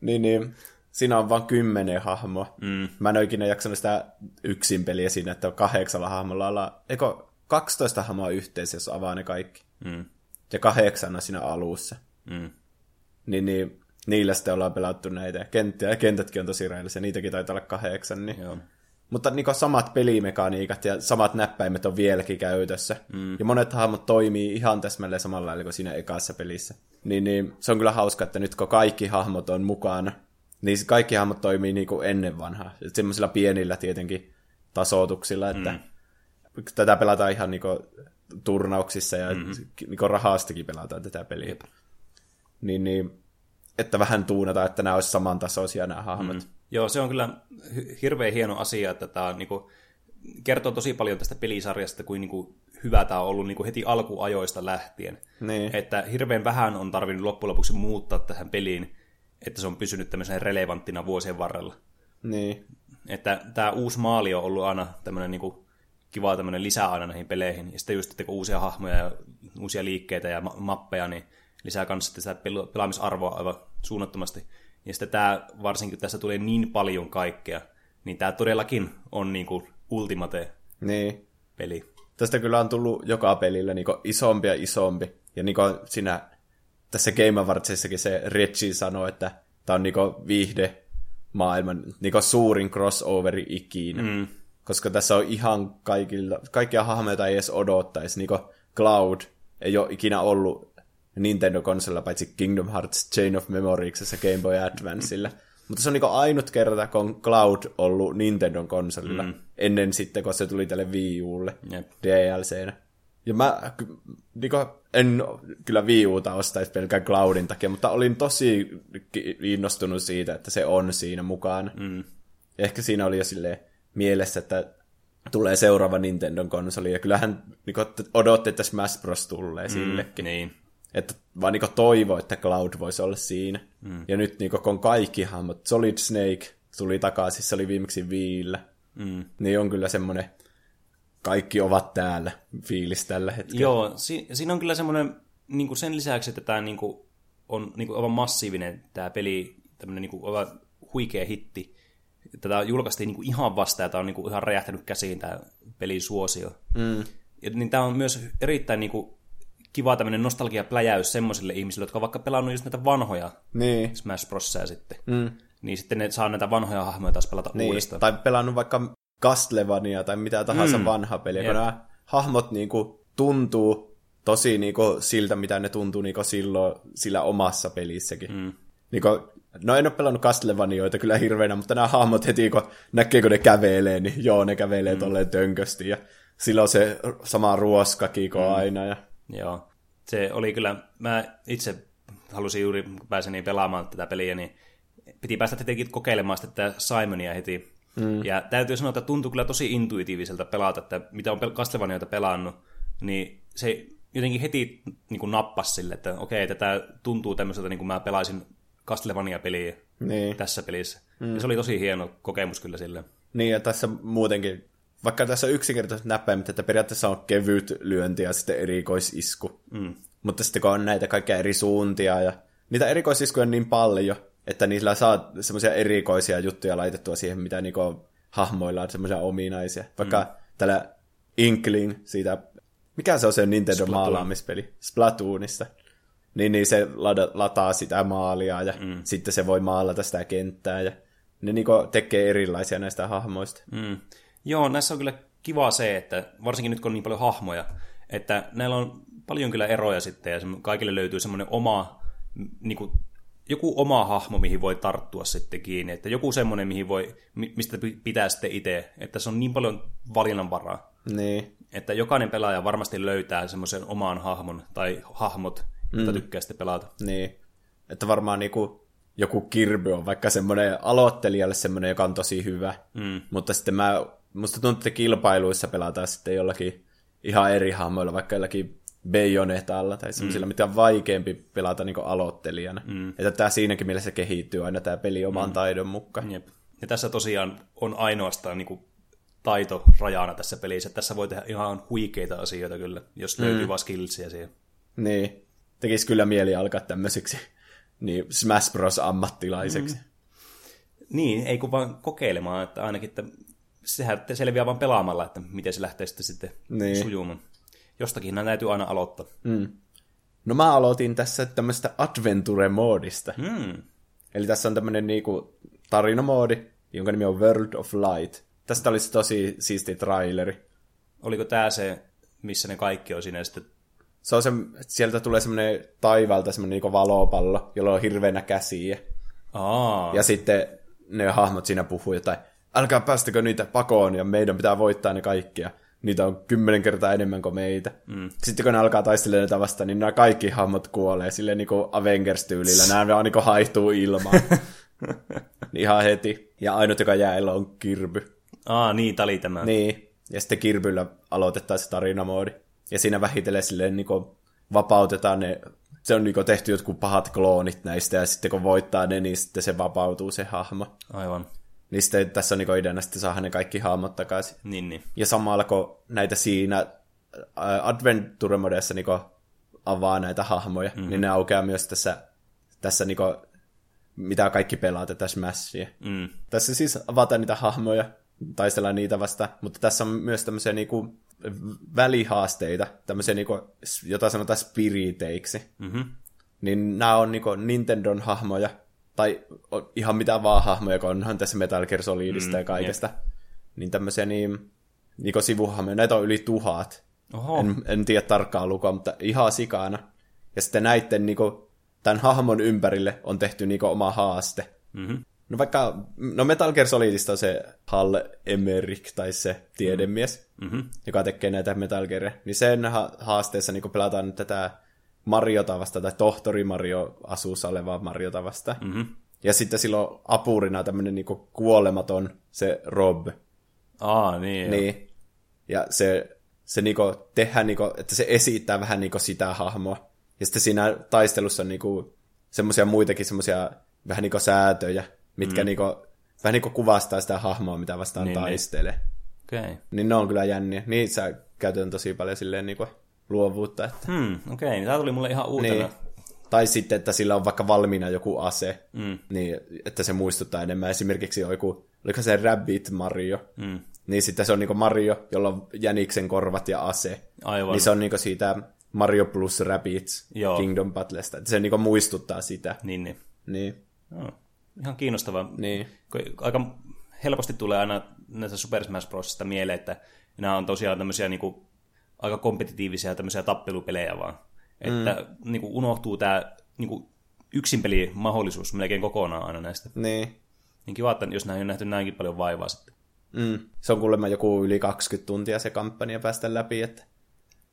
niin, niin, siinä on vain kymmenen hahmoa. Mm. Mä en ole ikinä jaksanut sitä yksin peliä siinä, että kahdeksalla hahmolla ollaan, eikö 12 hahmoa yhteensä, jos avaa ne kaikki. Mm. Ja kahdeksan on siinä alussa. Mm. Niin, niin niillä sitten ollaan pelattu näitä kenttiä, ja kentätkin on tosi reellisiä, niitäkin taitaa olla kahdeksan. Niin. Joo. Mutta niin samat pelimekaniikat ja samat näppäimet on vieläkin käytössä. Mm. Ja monet hahmot toimii ihan täsmälleen samalla lailla kuin siinä ekassa pelissä. Niin, niin se on kyllä hauska, että nyt kun kaikki hahmot on mukana, niin kaikki hahmot toimii niin kuin ennen vanhaa. Semmoisilla pienillä tietenkin tasoituksilla, että mm. tätä pelataan ihan niin kuin turnauksissa ja mm-hmm. niin kuin rahastakin pelataan tätä peliä. Jep. Niin, niin, että vähän tuunataan, että nämä olisi samantasoisia nämä hahmot. Mm. Joo, se on kyllä hirveän hieno asia, että tämä on, niinku, kertoo tosi paljon tästä pelisarjasta, kuin niinku, hyvä tämä on ollut niinku, heti alkuajoista lähtien. Niin. Että hirveän vähän on tarvinnut loppujen lopuksi muuttaa tähän peliin, että se on pysynyt tämmöisenä relevanttina vuosien varrella. Niin. Että tämä uusi maali on ollut aina tämmöinen niinku, kiva tämmöinen lisää aina näihin peleihin. Ja sitten just, että kun uusia hahmoja ja uusia liikkeitä ja ma- mappeja, niin lisää myös sitten sitä pel- pelaamisarvoa aivan suunnattomasti. Ja sitten tämä, varsinkin kun tässä tulee niin paljon kaikkea, niin tämä todellakin on niin kuin ultimate Niin. peli. Tästä kyllä on tullut joka pelillä niin isompi ja isompi. Ja niin siinä tässä Game Awardsissakin se Reggie sanoi, että tämä on niin viihde maailman niin suurin crossoveri ikinä. Mm. Koska tässä on ihan kaikilla, kaikkia hahmoja, joita ei edes odottaisi. Niin Cloud ei ole ikinä ollut Nintendo-konsolilla, paitsi Kingdom Hearts Chain of Memorieksessa Game Boy Advanceilla. Mutta se on niinku ainut kerta, kun on Cloud ollut Nintendon konsolilla. Mm. Ennen sitten, kun se tuli tälle Wii Ulle Jep. DLCnä. Ja mä ky- niinku, en kyllä Wii Uta ostaisi pelkän Cloudin takia, mutta olin tosi kiinnostunut siitä, että se on siinä mukana. Mm. Ehkä siinä oli jo silleen mielessä, että tulee seuraava Nintendon konsoli, ja kyllähän niinku, odotti, että Smash Bros. tulee mm, sillekin. Niin. Että vaan niinku toivo, että Cloud voisi olla siinä. Mm. Ja nyt niinku, kun on kaikki hahmot, Solid Snake tuli takaisin, se oli viimeksi Viillä. Mm. Niin on kyllä semmoinen, kaikki ovat täällä fiilis tällä hetkellä. Joo, si- siinä on kyllä semmoinen, niin sen lisäksi, että tämä niin kuin, on niin kuin, aivan massiivinen tämä peli, tämmöinen niin kuin, aivan huikea hitti, tätä julkaistiin niin kuin ihan vasta, ja tämä on niin kuin ihan räjähtänyt käsiin tämä pelin suosio. Mm. Ja, niin tämä on myös erittäin niin kuin, kiva tämmöinen nostalgiapläjäys semmoisille ihmisille, jotka on vaikka pelannut just näitä vanhoja Niin. Smash Brosia sitten. Mm. Niin sitten ne saa näitä vanhoja hahmoja taas pelata niin. uudestaan. Tai pelannut vaikka Castlevania tai mitä tahansa Mm. vanha peliä, Jep. kun nämä hahmot niinku tuntuu tosi niinku siltä, mitä ne tuntuu niinku silloin sillä omassa pelissäkin. Mm. Niinku, no en ole pelannut Castlevanioita kyllä hirveänä, mutta nämä hahmot heti, kun näkee, kun ne kävelee, niin joo, ne kävelee mm. tolleen tönkösti. Ja sillä on se sama ruoskakiko mm. aina. Ja... Joo. Se oli kyllä, mä itse halusin juuri, kun pääsin niin pelaamaan tätä peliä, niin piti päästä tietenkin kokeilemaan tätä Simonia heti. Mm. Ja täytyy sanoa, että tuntuu kyllä tosi intuitiiviselta pelata, että mitä on Castlevaniaita pelannut, niin se jotenkin heti niin kuin nappasi sille, että okei, tätä tuntuu tämmöiseltä, niin kuin mä pelaisin Castlevania-peliä Niin. tässä pelissä. Mm. Ja se oli tosi hieno kokemus kyllä sille. Niin, ja tässä muutenkin, vaikka tässä on yksinkertaiset näppäimet, että periaatteessa on kevyt lyönti ja sitten erikoisisku. Mm. Mutta sitten kun on näitä kaikkia eri suuntia ja niitä erikoisiskuja on niin paljon, että niillä saa semmoisia erikoisia juttuja laitettua siihen, mitä niinku hahmoilla on semmoisia ominaisia. Vaikka mm. tällä Inkling siitä, mikä se on se Nintendo Splatoon. maalaamispeli? Splatoonista. Niin, niin se lada, lataa sitä maalia ja mm. sitten se voi maalata sitä kenttää ja ne niinku tekee erilaisia näistä hahmoista. Mm. Joo, näissä on kyllä kiva se, että varsinkin nyt kun on niin paljon hahmoja, että näillä on paljon kyllä eroja sitten, ja kaikille löytyy semmoinen oma, niin kuin, joku oma hahmo, mihin voi tarttua sitten kiinni, että joku semmoinen, mihin voi, mi- mistä pi- pitää sitten itse, että se on niin paljon valinnanvaraa, Niin, että jokainen pelaaja varmasti löytää semmoisen oman hahmon tai hahmot, joita tykkää sitten pelata. niin. Että varmaan niinku joku Kirby on vaikka semmoinen aloittelijalle semmoinen, joka on tosi hyvä. Mm. Mutta sitten mä, musta tuntuu, että kilpailuissa pelataan sitten jollakin ihan eri hahmoilla, vaikka jollakin Bayonetalla tai semmoisilla, mm. mitä on vaikeampi pelata niinku aloittelijana. Mm. Että tämä siinäkin mielessä kehittyy aina tämä peli oman mm. taidon mukaan. Jep. Ja tässä tosiaan on ainoastaan niin kuin, taito rajana tässä pelissä. Tässä voi tehdä ihan huikeita asioita kyllä, jos löytyy mm. vaan skillsiä siihen. Niin. Tekisi kyllä mieli alkaa tämmöiseksi niin Smash Bros. ammattilaiseksi. Mm. Niin, ei kun vaan kokeilemaan, että ainakin, että sehän selviää vaan pelaamalla, että miten se lähtee sitten, sitten Niin. sujumaan. Jostakin nämä täytyy aina aloittaa. No mä aloitin tässä tämmöistä Adventure-moodista. Mm. Eli tässä on tämmöinen niinku tarinamoodi, jonka nimi on World of Light. Tästä olisi tosi siisti traileri. Oliko tämä se, missä ne kaikki on siinä sitten... Se on se, sieltä tulee semmoinen taivaalta semmoinen niinku valopallo, jolla on hirveänä käsiä. Aa, Ja sitten ne hahmot siinä puhuu jotain, älkää päästäkö niitä pakoon ja meidän pitää voittaa ne kaikki. Niitä on kymmenen kertaa enemmän kuin meitä. Mm. Sitten kun ne alkaa taistelemaan näitä vastaan, niin nämä kaikki hahmot kuolee silleen niinku Avengers-tyylillä. Nämä vaan niinku haihtuu ilmaan. Niin Ihan heti. Ja ainut, joka jää eloon, on Kirby. Aa niin, oli tämä. Niin, ja sitten Kirbyllä aloitetaan se tarinamoodi. Ja siinä vähitellen silleen niinku vapautetaan ne, se on niinku tehty jotkut pahat kloonit näistä, ja sitten kun voittaa ne, niin sitten se vapautuu se hahmo. Aivan. Niin sitten tässä on niinku ideana sitten saada ne kaikki hahmot takaisin. Niin, niin. Ja samalla kun näitä siinä ää, Adventure-modeissa niinku avaa näitä hahmoja, mm-hmm. niin ne aukeaa myös tässä, tässä niinku, mitä kaikki pelaa tätä Smashia. Mm. Tässä siis avataan niitä hahmoja, taistellaan niitä vasta, mutta tässä on myös tämmöisiä niinku välihaasteita, tämmöisiä niinku, jota sanotaan spiriteiksi. Mm-hmm. Niin nämä on niinku Nintendon hahmoja, tai ihan mitä vaan hahmoja, kun onhan tässä Metal Gear Solidista mm, ja kaikesta. Niin tämmöisiä niin, niinku sivuhahmoja, näitä on yli tuhat. Oho. En, en tiedä tarkkaa lukua, mutta ihan sikana. Ja sitten näiden niinku, tämän hahmon ympärille on tehty niinku oma haaste. Mm-hmm. No vaikka, no Metal Gear Solidista on se Hal Emmerich, tai se tiedemies, Mm-hmm. joka tekee näitä Metal Gearia. Niin sen ha- haasteessa niin pelataan nyt tätä Mariota vastaan, tai tohtori Mario asuussa olevaa Mariota vastaan. Mm-hmm. Ja sitten silloin apurina tämmöinen niin kuolematon se Rob. Aa, niin. Niin. Niin. Ja se, se niinku tehdään, niinku, että se esittää vähän niinku sitä hahmoa. Ja sitten siinä taistelussa on niinku semmoisia muitakin semmoisia vähän niinku säätöjä, mitkä mm. niinku, vähän niinku kuvastaa sitä hahmoa, mitä vastaan Niin, niin, niin. taistelee. Okei. Okay. Niin ne on kyllä jänniä. Niissä käytetään tosi paljon silleen niinku luovuutta. Että... Hmm, okei, okay. tämä tuli mulle ihan uutena. Niin. Niin. Tai sitten, että sillä on vaikka valmiina joku ase, mm. niin että se muistuttaa enemmän. Esimerkiksi joku, oliko se Rabbit Mario, mm. niin sitten se on niinku Mario, jolla on jäniksen korvat ja ase. Aivan. Niin se on niinku siitä Mario plus Rabbids Joo. Kingdom Battlesta. Että se niinku muistuttaa sitä. Niin, niin. Niin. Joo. Ihan kiinnostavaa. Niin. Aika helposti tulee aina näistä Super Smash Brosista mieleen, että nämä on tosiaan tämmöisiä niin kuin, aika kompetitiivisia tämmöisiä tappelupelejä vaan. Että mm. niin kuin, unohtuu tämä niin kuin, yksin peli mahdollisuus melkein kokonaan aina näistä. Niin. Niin kiva, että jos näin on nähty näinkin paljon vaivaa sitten. Mm. Se on kuulemma joku yli 20 tuntia se kampanja päästä läpi, että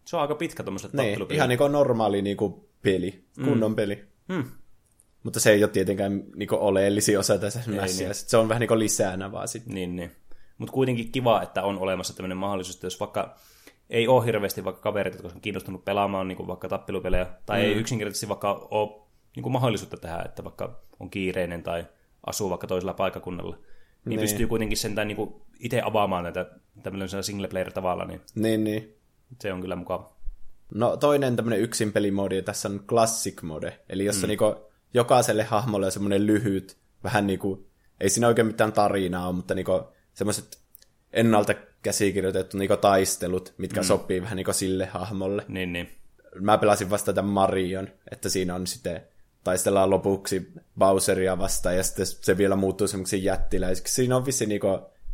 Se on aika pitkä tuommoiset niin, ihan niinku normaali niinku peli, kunnon mm. peli. Hmm. Mutta se ei ole tietenkään niinku oleellisi osa tässä Smashia. niin. Se on vähän niinku lisänä vaan sitten. Niin, niin. Mutta kuitenkin kiva, että on olemassa tämmöinen mahdollisuus, että jos vaikka ei ole hirveästi vaikka kaverit, jotka on kiinnostunut pelaamaan niin kuin vaikka tappelupelejä, tai mm. ei yksinkertaisesti vaikka ole niin kuin mahdollisuutta tehdä, että vaikka on kiireinen tai asuu vaikka toisella paikkakunnalla, niin, Niin. pystyy kuitenkin sentään niin kuin itse avaamaan näitä tämmöisellä single player tavalla, niin Niin, niin. se on kyllä mukava. No toinen tämmöinen yksin pelimodi tässä on classic mode, eli jossa mm. niinku jokaiselle hahmolle on semmoinen lyhyt, vähän niinku, ei siinä oikein mitään tarinaa ole, mutta niinku semmoiset ennalta käsikirjoitettu niinku taistelut, mitkä mm. sopii vähän niinku sille hahmolle. Niin, niin. Mä pelasin vasta tämän Marion, että siinä on sitten taistellaan lopuksi Bowseria vastaan ja sitten se vielä muuttuu semmoiksi jättiläisiksi. Siinä on vissi niinku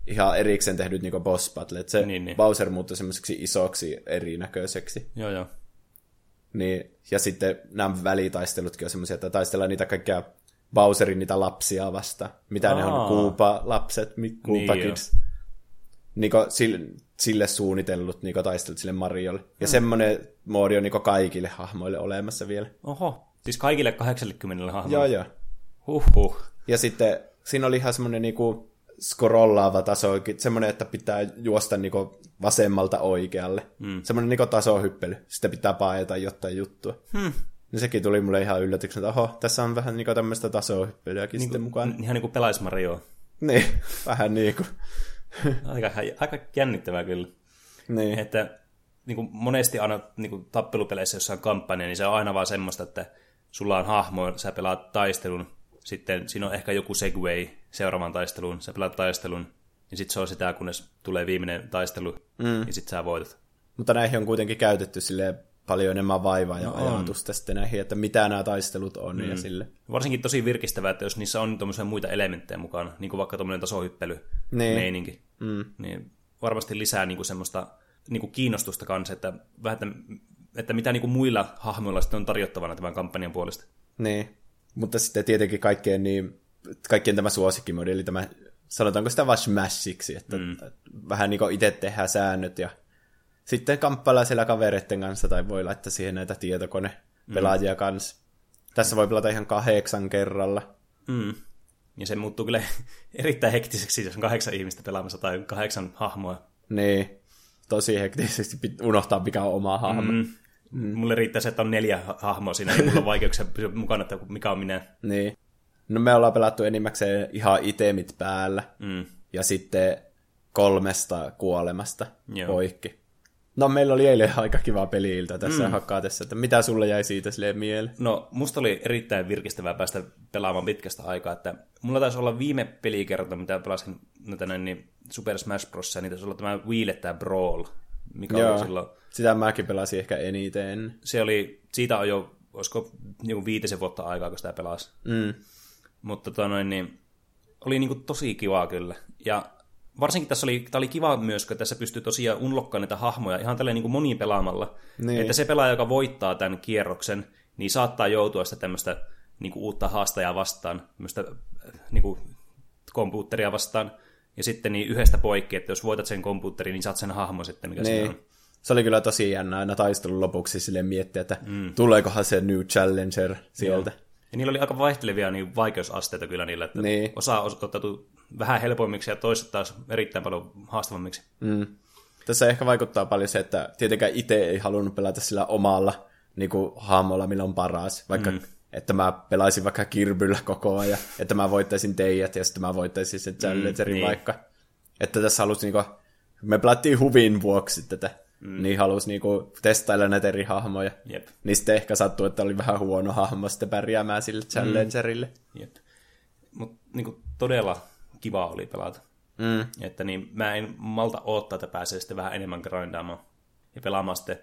ihan erikseen tehdyt niinku boss battle, että se Niin, niin, niin. niin. Bowser muuttuu semmoiseksi isoksi erinäköiseksi. Joo, joo. Niin, ja sitten nämä välitaistelutkin on semmoisia, että taistellaan niitä kaikkia Bowserin niitä lapsia vastaan. Mitä ne Aa. on, Koopa-lapset, mi- Koopa Niin Kids. Niinku sille, sille suunnitellut niinku taistelut sille Mariolle. Ja Hmm. semmoinen moodi on niinku kaikille hahmoille olemassa vielä. Oho. Siis kaikille 80 hahmolle. Joo, joo. Huhhuh. Ja sitten siinä oli ihan semmoinen niinku scrollaava taso, semmoinen, että pitää juosta niinku vasemmalta oikealle. Mm. Semmoinen niinku tasohyppely. Sitten pitää paeta jotain juttua. Hmm. Niin sekin tuli mulle ihan yllätyksenä, että oho, tässä on vähän niinku tämmöistä tasohyppelyäkin niin sitten mukaan. Ihan niin kuin Marioa. Niin, vähän niinku. Aika, aika jännittävää kyllä. Niin. Että niin kuin monesti aina niin kuin tappelupeleissä, jossa on kampanja, niin se on aina vaan semmoista, että sulla on hahmo, sä pelaat taistelun, sitten siinä on ehkä joku segway seuraavaan taisteluun, sä pelaat taistelun, niin sitten se on sitä, kunnes tulee viimeinen taistelu, mm. ja sitten sä voitat. Mutta näihin on kuitenkin käytetty sille paljon enemmän vaivaa ja No ajatusta sitten näihin, että mitä nämä taistelut on mm. ja sille. Varsinkin tosi virkistävää, että jos niissä on tuommoisia muita elementtejä mukana, niin kuin vaikka tuommoinen tasohyppely Niin. meininki, mm. niin varmasti lisää niin kuin semmoista niin kuin kiinnostusta kanssa, että, vähän, että, että mitä niin kuin muilla hahmoilla sitten on tarjottavana tämän kampanjan puolesta. Niin, mutta sitten tietenkin kaikkien, niin, kaikkien tämä suosikkimodi, eli tämä, sanotaanko sitä vaan smashiksi, että mm. vähän niin kuin itse tehdään säännöt ja sitten kamppaillaan siellä kavereiden kanssa tai voi laittaa siihen näitä tietokonepelaajia mm. kanssa. Tässä voi pelata ihan kahdeksan kerralla. Mm. Ja se muuttuu kyllä erittäin hektiseksi, jos on kahdeksan ihmistä pelaamassa tai kahdeksan hahmoa. Niin, tosi hektisesti unohtaa, mikä on oma hahmo. Mm. Mm. Mulle riittää se, että on neljä hahmoa siinä, niin mulla on vaikeuksia pysyä mukana, että mikä on minä. Niin. No me ollaan pelattu enimmäkseen ihan itemit päällä. Mm. Ja sitten kolmesta kuolemasta Joo. poikki. No meillä oli eilen aika kiva peliiltä tässä mm. hakkaatessa, että mitä sulle jäi siitä silleen mieleen? No, musta oli erittäin virkistävää päästä pelaamaan pitkästä aikaa, että mulla taisi olla viime pelikerta, mitä pelasin näitä näin, niin Super Smash Bros. niin taisi olla tämä Wii tämä Brawl, mikä Joo, oli silloin, sitä mäkin pelasin ehkä eniten. se oli, siitä on jo, olisiko joku viitisen vuotta aikaa, kun sitä pelasi. Mm. Mutta tota noin, niin, oli niinku tosi kivaa kyllä. Ja varsinkin tässä oli, oli kiva myös, kun tässä pystyy tosiaan unlokkaan näitä hahmoja ihan tälleen niinku monipelaamalla. Niin. Että se pelaaja, joka voittaa tämän kierroksen, niin saattaa joutua sitä tämmöistä niinku uutta haastajaa vastaan, tämmöistä äh, niinku kompuutteria vastaan. Ja sitten niin yhdestä poikki, että jos voitat sen kompuutterin, niin saat sen hahmon sitten, mikä niin. Niin. on. Se oli kyllä tosi jännä aina taistelun lopuksi silleen miettiä, että mm. tuleekohan se new challenger sieltä. Ja niillä oli aika vaihtelevia niin vaikeusasteita kyllä niillä, että Niin. osa osoittautui vähän helpoimmiksi ja toiset taas erittäin paljon haastavammiksi. Mm. Tässä ehkä vaikuttaa paljon se, että tietenkään itse ei halunnut pelata sillä omalla niin kuin, hahmolla, millä on paras. Vaikka mm. että mä pelaisin vaikka Kirbyllä koko ajan, että mä voittaisin teijät ja sitten mä voittaisin sen Challengerin niin. mm, vaikka. Että tässä halusi niin kuin, me pelattiin huvin vuoksi tätä. Mm. niin halusi niinku testailla näitä eri hahmoja. Jep. Niin sitten ehkä sattui, että oli vähän huono hahmo sitten pärjäämään sille challengerille. Jep. Mutta niinku, todella kiva oli pelata. Mm. Että niin, mä en malta odottaa, että pääsee sitten vähän enemmän grindaamaan ja pelaamaan sitten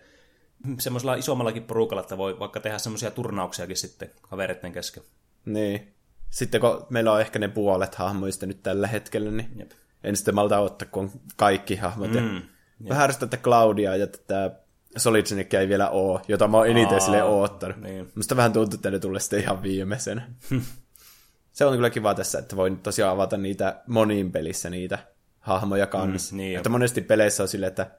semmoisella isommallakin porukalla, että voi vaikka tehdä semmoisia turnauksiakin sitten kavereiden kesken. Niin. Sitten kun meillä on ehkä ne puolet hahmoista nyt tällä hetkellä, niin Jep. en sitten malta ottaa, kun on kaikki hahmot. Mm. Mm. Vähän tätä Claudia ja tätä Solid Snakea ei vielä oo, jota mä oon eniten sille oottanut. niin. Musta vähän tuntuu, että ne tulee sitten ihan viimeisenä. Se on kyllä kiva tässä, että voi nyt tosiaan avata niitä monin pelissä niitä hahmoja kanssa. Mm, niin että monesti peleissä on silleen, että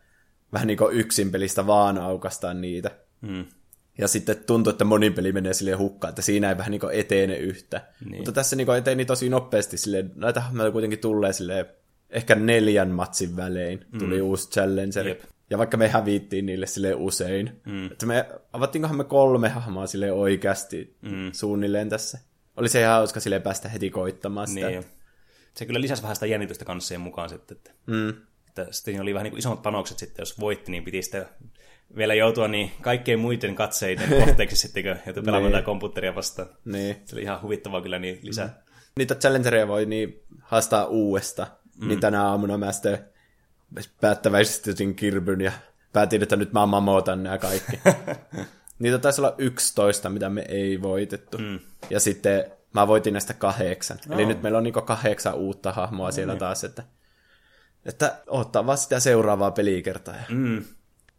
vähän niin kuin yksin pelistä vaan aukastaan niitä. Mm. Ja sitten tuntuu, että monin peli menee sille hukkaan, että siinä ei vähän niin kuin etene yhtä. Niin. Mutta tässä niin kuin eteni tosi nopeasti. Silleen, näitä hahmoja kuitenkin tulee silleen, ehkä neljän matsin välein tuli uusi challenger. Jep. Ja vaikka me hävittiin niille sille usein. Mm. Että me avattiinkohan me kolme hahmoa sille oikeasti mm. suunnilleen tässä. Oli se ihan hauska sille päästä heti koittamaan sitä. Niin. Se kyllä lisäsi vähän sitä jännitystä kanssa siihen mukaan sitten. Että, Mm. että sitten oli vähän niin kuin isommat panokset sitten, jos voitti, niin piti sitten vielä joutua niin kaikkein muiden katseiden kohteeksi sitten, kun joutui pelaamaan Niin. komputeria vastaan. Niin. Se oli ihan huvittavaa kyllä niin lisää. Mm. Niitä challengereja voi niin haastaa uudesta. Mm. Niin tänä aamuna mä sitten päättäväisesti otin kirbyn ja päätin, että nyt mä mamotan nämä kaikki. Niitä taisi olla 11, mitä me ei voitettu. Mm. Ja sitten mä voitin näistä kahdeksan. No. Eli nyt meillä on niinku kahdeksan uutta hahmoa siellä niin. taas, että, että ottaa vaan sitä seuraavaa pelikertaa. Ja Mm.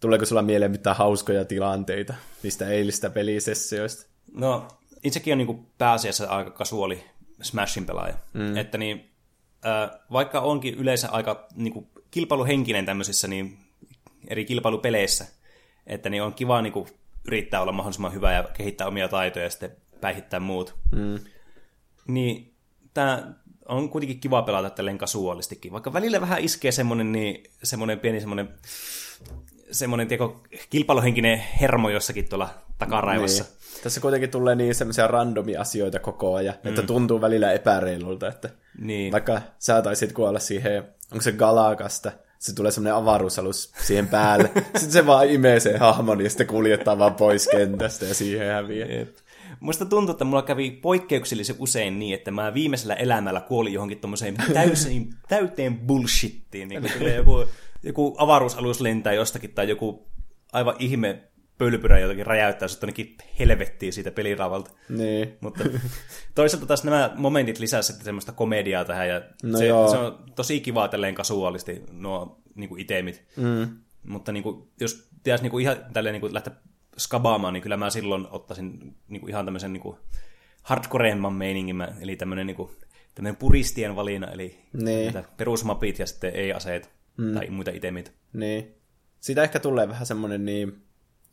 Tuleeko sulla mieleen mitään hauskoja tilanteita niistä eilistä pelisessioista? No, itsekin on niin kuin pääasiassa aika kasuaali Smashin pelaaja. Mm. Että niin, vaikka onkin yleensä aika niin kuin kilpailuhenkinen tämmöisissä niin eri kilpailupeleissä, että niin on kiva niin kuin yrittää olla mahdollisimman hyvä ja kehittää omia taitoja ja sitten päihittää muut. Mm. Niin tämä on kuitenkin kiva pelata tälleen kasuaalistikin. Vaikka välillä vähän iskee semmoinen, niin, semmoinen pieni semmoinen, semmoinen tieko, kilpailuhenkinen hermo jossakin tuolla takaraivossa. Niin. Tässä kuitenkin tulee niin semmoisia randomia asioita koko ajan, mm. että tuntuu välillä epäreilulta, että Niin. vaikka sä taisit kuolla siihen, onko se Galakasta, se tulee semmoinen avaruusalus siihen päälle, sitten se vaan imee sen hahmon ja sitten kuljettaa vaan pois kentästä ja siihen häviää. Jep. Musta tuntuu, että mulla kävi poikkeuksellisen usein niin, että mä viimeisellä elämällä kuolin johonkin tommoseen täysin, täyteen bullshittiin. Niin tulee joku, joku avaruusalus lentää jostakin tai joku aivan ihme pölpyrä jotakin räjäyttää sut tonnekin helvettiin siitä peliraavalta. Niin. Mutta toisaalta taas nämä momentit lisää sitten semmoista komediaa tähän ja No se, joo. se, on tosi kivaa tälleen kasuaalisti nuo niin kuin itemit. Mm. Mutta niin kuin, jos pitäisi niin kuin ihan tälleen niin kuin lähteä skabaamaan, niin kyllä mä silloin ottaisin niin kuin ihan tämmöisen niin kuin hardcoreemman meiningin, eli tämmöinen, niin kuin, tämmöinen puristien valina, eli Niin. perusmapit ja sitten ei-aseet mm. tai muita itemit. Niin. Siitä ehkä tulee vähän semmoinen niin,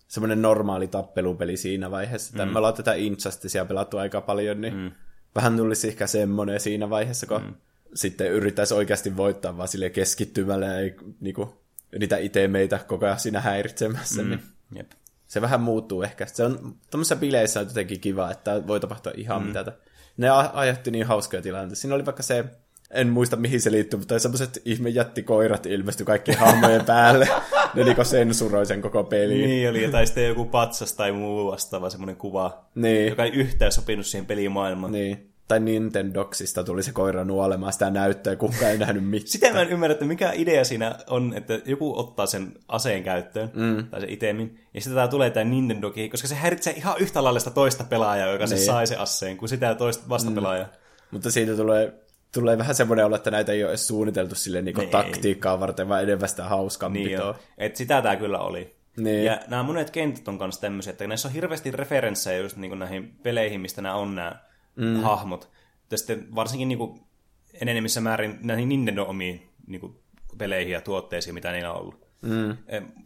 semmoinen normaali tappelupeli siinä vaiheessa. Mm. Me ollaan tätä Injusticea pelattu aika paljon, niin mm. vähän tulisi ehkä semmoinen siinä vaiheessa, kun mm. sitten yrittäisi oikeasti voittaa vaan sille keskittymällä ei niinku, niitä itemeitä koko ajan siinä häiritsemässä. Mm. Niin Jep. se vähän muuttuu ehkä. Se on tuommoisissa bileissä on jotenkin kiva, että voi tapahtua ihan mm. mitä. Ne aiheutti niin hauskoja tilanteita. Siinä oli vaikka se, en muista mihin se liittyy, mutta semmoiset ihme jättikoirat ilmestyi kaikkien hahmojen päälle. Ne niinku sensuroi sen koko peliin. Niin oli, tai sitten joku patsas tai muu vastaava semmoinen kuva, Niin. joka ei yhtään sopinut siihen pelimaailmaan. Niin. Tai Nintendoxista tuli se koira nuolemaan sitä näyttöä, kukaan ei nähnyt mitään. Sitä mä en ymmärrä, että mikä idea siinä on, että joku ottaa sen aseen käyttöön, mm. tai se itemin, ja sitten tää tulee tämä Nintendoki, koska se häiritsee ihan yhtä lailla sitä toista pelaajaa, joka niin. se sai se aseen, kuin sitä toista vastapelaajaa. Mm. Mutta siitä tulee, tulee vähän semmoinen olo, että näitä ei ole edes suunniteltu sille niinku Niin. taktiikkaa varten, vaan enemmän sitä hauskaa Niin. Et sitä tää kyllä oli. Niin. Ja nämä monet kentät on kanssa tämmöisiä, että näissä on hirveästi referenssejä just niin näihin peleihin, mistä nämä on nämä mm. hahmot. Ja sitten varsinkin niin kuin enenemissä määrin näihin Nintendo omiin niin kuin peleihin ja tuotteisiin, mitä niillä on ollut. Mm.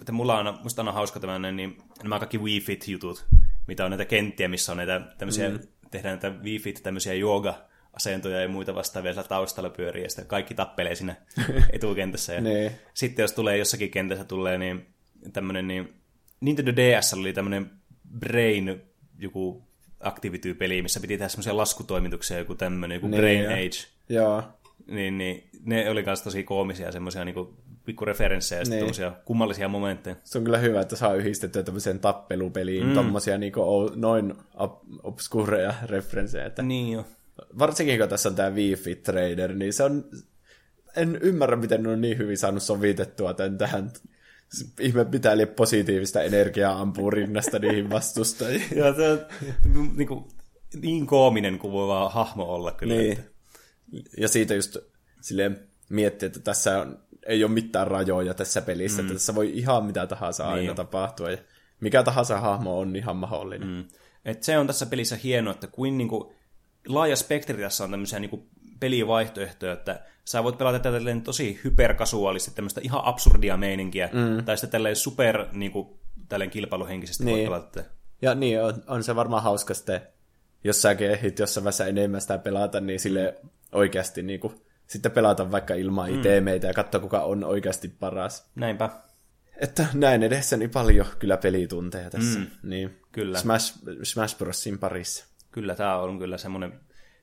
Että mulla on, musta on hauska tämmöinen, niin nämä kaikki Wii Fit-jutut, mitä on näitä kenttiä, missä on näitä tämmöisiä, mm. tehdään näitä Wii Fit, tämmöisiä jooga asentoja ja muita vastaavia siellä taustalla pyörii, ja sitten kaikki tappelee siinä etukentässä. Ja Niin. sitten jos tulee jossakin kentässä tulee niin tämmöinen niin Nintendo DS oli tämmöinen Brain joku Activity-peli, missä piti tehdä semmoisia laskutoimituksia, joku tämmöinen, joku Niin, Brain joo. Age. Joo. Niin, niin, ne oli myös tosi koomisia semmoisia niin pikku referenssejä ja sitten Niin. kummallisia momentteja. Se on kyllä hyvä, että saa yhdistettyä tämmöiseen tappelupeliin mm. tommosia niinku noin ob- obskureja referenssejä. Että Niin jo. Varsinkin kun tässä on tämä Wii Fit Trader, niin se on... En ymmärrä, miten ne on niin hyvin saanut sovitettua tämän tähän ihme pitää liian positiivista energiaa ampuu rinnasta niihin vastustajiin. Ja se on niin, kuin, niin koominen kuin voi vaan hahmo olla kyllä. Niin. Että, Ja siitä just silleen miettiä, että tässä on, ei ole mitään rajoja tässä pelissä, mm. että tässä voi ihan mitä tahansa aina Niin. tapahtua. Ja mikä tahansa hahmo on ihan mahdollinen. Mm. et se on tässä pelissä hienoa, että kuin, niin kuin laaja spektri tässä on tämmöisiä niin pelivaihtoehtoja, että sä voit pelata tätä tosi hyperkasuaalisesti, tämmöistä ihan absurdia meininkiä, mm. tai sitten tälleen super niin kuin, tälleen kilpailuhenkisesti niin. voit pelata tätä. Ja niin, on, on se varmaan hauska sitten, jos säkin ehdit jossain vaiheessa enemmän sitä pelata, niin sille oikeasti niin kuin, sitten pelata vaikka ilman mm. itemeitä ja katsoa, kuka on oikeasti paras. Näinpä. Että näin edessäni paljon kyllä pelitunteja tässä. Mm. Niin. Kyllä. Smash, Smash Brosin parissa. Kyllä tämä on kyllä semmoinen,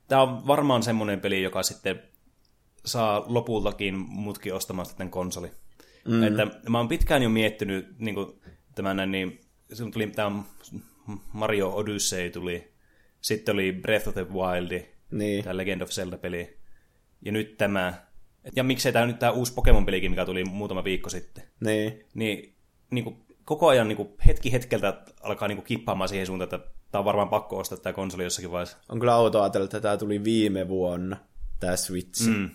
tämä on varmaan semmoinen peli, joka sitten saa lopultakin mutkin ostamaan sitten konsoli. Mm. Että mä oon pitkään jo miettinyt niin kuin, tämän niin silloin tuli tämä Mario Odyssey tuli, sitten oli Breath of the Wild, Niin. tämä Legend of Zelda-peli, ja nyt tämä, ja miksei tämä nyt tämä uusi Pokemon-pelikin, mikä tuli muutama viikko sitten, Niin. niin, niin kuin, koko ajan niin kuin, hetki hetkeltä alkaa niin kuin, kippaamaan siihen suuntaan, että tämä on varmaan pakko ostaa tämä konsoli jossakin vaiheessa. On kyllä auto ajatella, että tämä tuli viime vuonna, tämä Switch. Mm.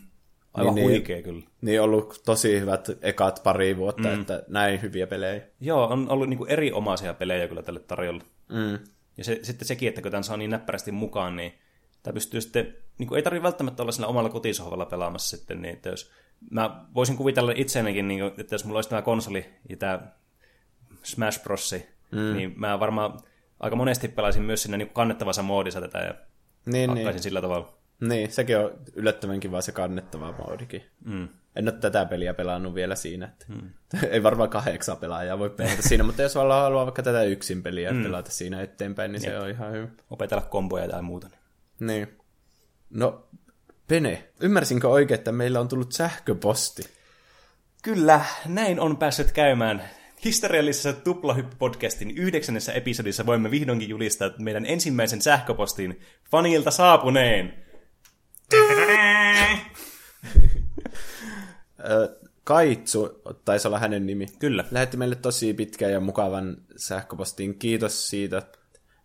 Aivan Niin, niin, niin. huikea kyllä. Niin ollut tosi hyvät ekat pari vuotta, mm. että näin hyviä pelejä. Joo, on ollut niin kuin erinomaisia pelejä kyllä tälle tarjolla. Mm. Ja se, sitten sekin, että kun tämän saa niin näppärästi mukaan, niin tämä pystyy sitten, niin kuin ei tarvitse välttämättä olla sillä omalla kotisohvalla pelaamassa sitten, niin että jos mä voisin kuvitella itseänikin, niin kuin, että jos mulla olisi tämä konsoli ja tämä Smash Bros, mm. niin mä varmaan aika monesti pelaisin myös siinä niin kannettavassa moodissa tätä ja Niin, niin. sillä tavalla. niin, sekin on yllättävän kiva se kannettava moodikin. Mm. En ole tätä peliä pelannut vielä siinä. Että mm. ei varmaan kahdeksan pelaajaa voi pelata siinä, mutta jos haluaa haluaa vaikka tätä yksin peliä mm. pelata siinä eteenpäin, niin se on ihan hyvä. Opetella komboja tai muuta. Niin. Niin. No, Pene, ymmärsinkö oikein, että meillä on tullut sähköposti? Kyllä, näin on päässyt käymään. Historiallisessa Tuplahyppy-podcastin yhdeksännessä episodissa voimme vihdoinkin julistaa meidän ensimmäisen sähköpostin fanilta saapuneen. Kaitsu, taisi olla hänen nimi. Kyllä. Lähetti meille tosi pitkän ja mukavan sähköpostin. Kiitos siitä.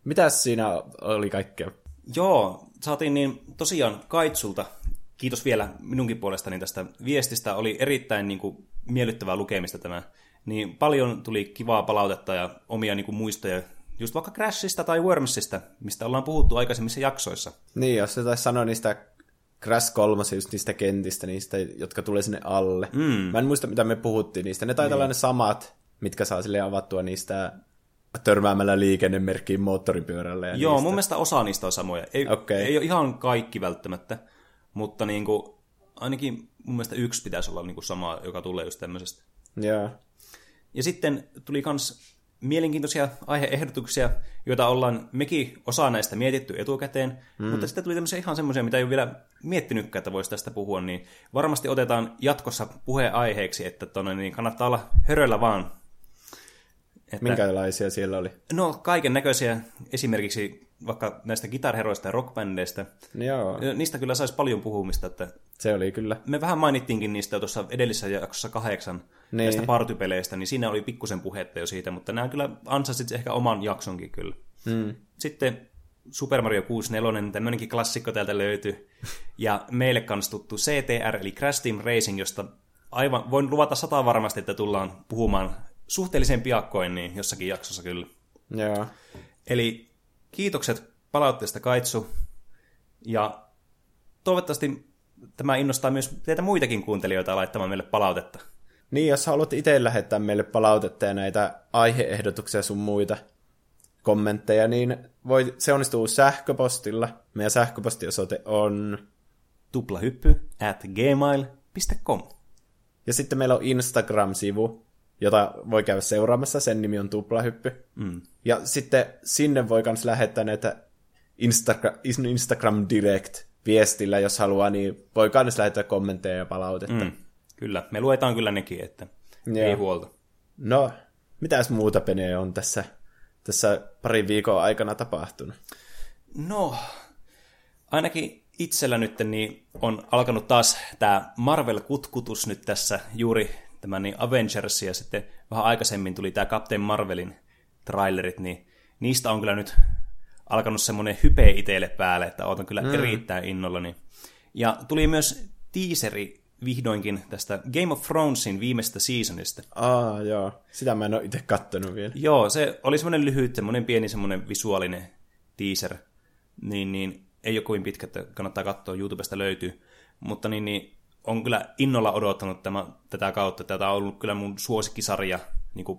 Mitäs siinä oli kaikkea? Joo, saatiin niin tosiaan Kaitsulta, kiitos vielä minunkin puolestani tästä viestistä, oli erittäin niin kuin, miellyttävää lukemista tämä. Niin paljon tuli kivaa palautetta ja omia niin kuin, muistoja just vaikka Crashista tai Wormsista, mistä ollaan puhuttu aikaisemmissa jaksoissa. Niin, jos se taisi sanoa niistä Crash 3, just niistä kentistä, niistä, jotka tulee sinne alle. Mm. Mä en muista, mitä me puhuttiin niistä. Ne taitaa olla ne samat, mitkä saa sille avattua niistä törmäämällä liikennemerkkiin moottoripyörällä. Ja Joo, niistä. mun mielestä osa niistä on samoja. Ei, Okei. ei ole ihan kaikki välttämättä, mutta niin kuin, ainakin mun mielestä yksi pitäisi olla niin kuin sama, joka tulee just tämmöisestä. Joo. Ja sitten tuli myös mielenkiintoisia aiheehdotuksia, joita ollaan mekin osa näistä mietitty etukäteen, mm. mutta sitten tuli tämmöisiä ihan semmoisia, mitä ei ole vielä miettinytkään, että voisi tästä puhua, niin varmasti otetaan jatkossa puheenaiheeksi, että tonne, niin kannattaa olla höröllä vaan. Että, Minkälaisia siellä oli? No, kaiken näköisiä, esimerkiksi vaikka näistä gitarheroista ja rockbändeistä. Joo, Niistä kyllä saisi paljon puhumista, että se oli kyllä. me vähän mainittiinkin niistä tuossa edellisessä jaksossa kahdeksan Niin. näistä partypeleistä, niin siinä oli pikkusen puhetta jo siitä, mutta nämä kyllä ansaisit ehkä oman jaksonkin kyllä. Mm. Sitten Super Mario 64, tämmöinenkin klassikko täältä löytyi. Ja meille kans tuttu CTR, eli Crash Team Racing, josta aivan, voin luvata sata varmasti, että tullaan puhumaan suhteellisen piakkoin niin jossakin jaksossa kyllä. Joo. Eli kiitokset palautteesta Kaitsu. Ja toivottavasti tämä innostaa myös teitä muitakin kuuntelijoita laittamaan meille palautetta. Niin, jos haluat itse lähettää meille palautetta ja näitä aiheehdotuksia sun muita kommentteja, niin voi, se onnistuu sähköpostilla. Meidän sähköpostiosoite on... Tuplahyppy at gmail.com. Ja sitten meillä on Instagram-sivu, jota voi käydä seuraamassa. Sen nimi on Tuplahyppy. Mm. Ja sitten sinne voi myös lähettää näitä Instagra- Instagram Direct viestillä, jos haluaa, niin voi myös lähettää kommentteja ja palautetta. Mm. Kyllä, me luetaan kyllä nekin, että Joo. ei huolta. No, mitäs muuta penee on tässä, tässä parin viikon aikana tapahtunut? No, ainakin itsellä nyt niin on alkanut taas tämä Marvel-kutkutus nyt tässä juuri tämä niin Avengers ja sitten vähän aikaisemmin tuli tämä Captain Marvelin trailerit, niin niistä on kyllä nyt alkanut semmoinen hype itselle päälle, että odotan kyllä mm. erittäin innollani. Ja tuli myös teaseri vihdoinkin tästä Game of Thronesin viimeistä seasonista. Aa, joo. Sitä mä en ole itse kattonut vielä. Joo, se oli semmoinen lyhyt, semmoinen pieni semmoinen visuaalinen teaser. Niin, niin ei ole kovin pitkä, että kannattaa katsoa, YouTubesta löytyy. Mutta niin, niin on kyllä innolla odottanut tämä, tätä kautta. Tätä on ollut kyllä mun suosikkisarja, niin kuin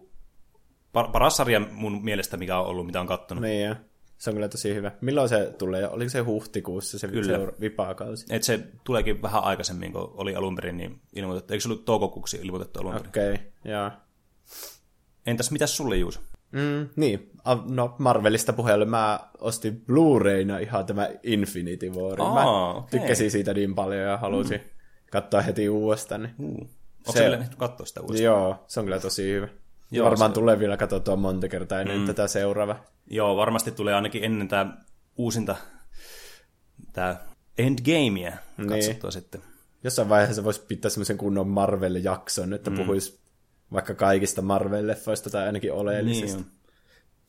par- paras sarja mun mielestä, mikä on ollut, mitä on kattonut. Niin, joo. se on kyllä tosi hyvä. Milloin se tulee? Oliko se huhtikuussa se Kyllä. vipaakausi? Et se tuleekin vähän aikaisemmin, kun oli alun perin niin ilmoitettu. Eikö se ollut toukokuuksi ilmoitettu alun perin? Okei, okay, joo. Entäs mitäs sulle, Juuso? Mm, niin, no Marvelista puheelle mä ostin Blu-rayna ihan tämä Infinity War. Aa, mä okei. tykkäsin siitä niin paljon ja halusin mm. Katsoa heti uudestaan. Niin. Uh. Onko Se- vielä katsoa sitä uudestaan? Joo, se on kyllä tosi hyvä. Joo, Varmaan se- tulee vielä katsottua monta kertaa ennen mm. tätä seuraava. Joo, varmasti tulee ainakin ennen tämä uusinta, tämä Endgamea katsottua Niin. sitten. Jossain vaiheessa voisi pitää semmoisen kunnon Marvel-jakson, että mm. puhuisi vaikka kaikista Marvel-leffoista tai ainakin oleellisista. Niin on.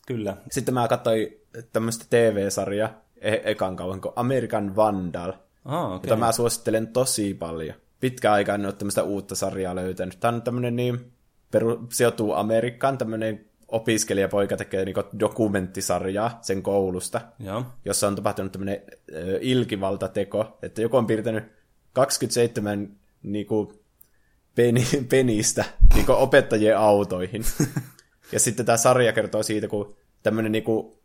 Kyllä. Sitten mä katsoin tämmöistä TV-sarjaa e- ekan kauan kuin American Vandal, Ah, okay. jota mä suosittelen tosi paljon. Pitkä aika en ole tämmöistä uutta sarjaa löytänyt. Tämä on tämmöinen niin, peru, sijoittuu Amerikkaan, tämmöinen opiskelijapoika tekee niin dokumenttisarjaa sen koulusta, Joo. jossa on tapahtunut tämmöinen ö, ilkivaltateko, että joku on piirtänyt 27 niin kuin, peni, penistä niin kuin opettajien autoihin. ja sitten tämä sarja kertoo siitä, kun tämmöinen niin kuin,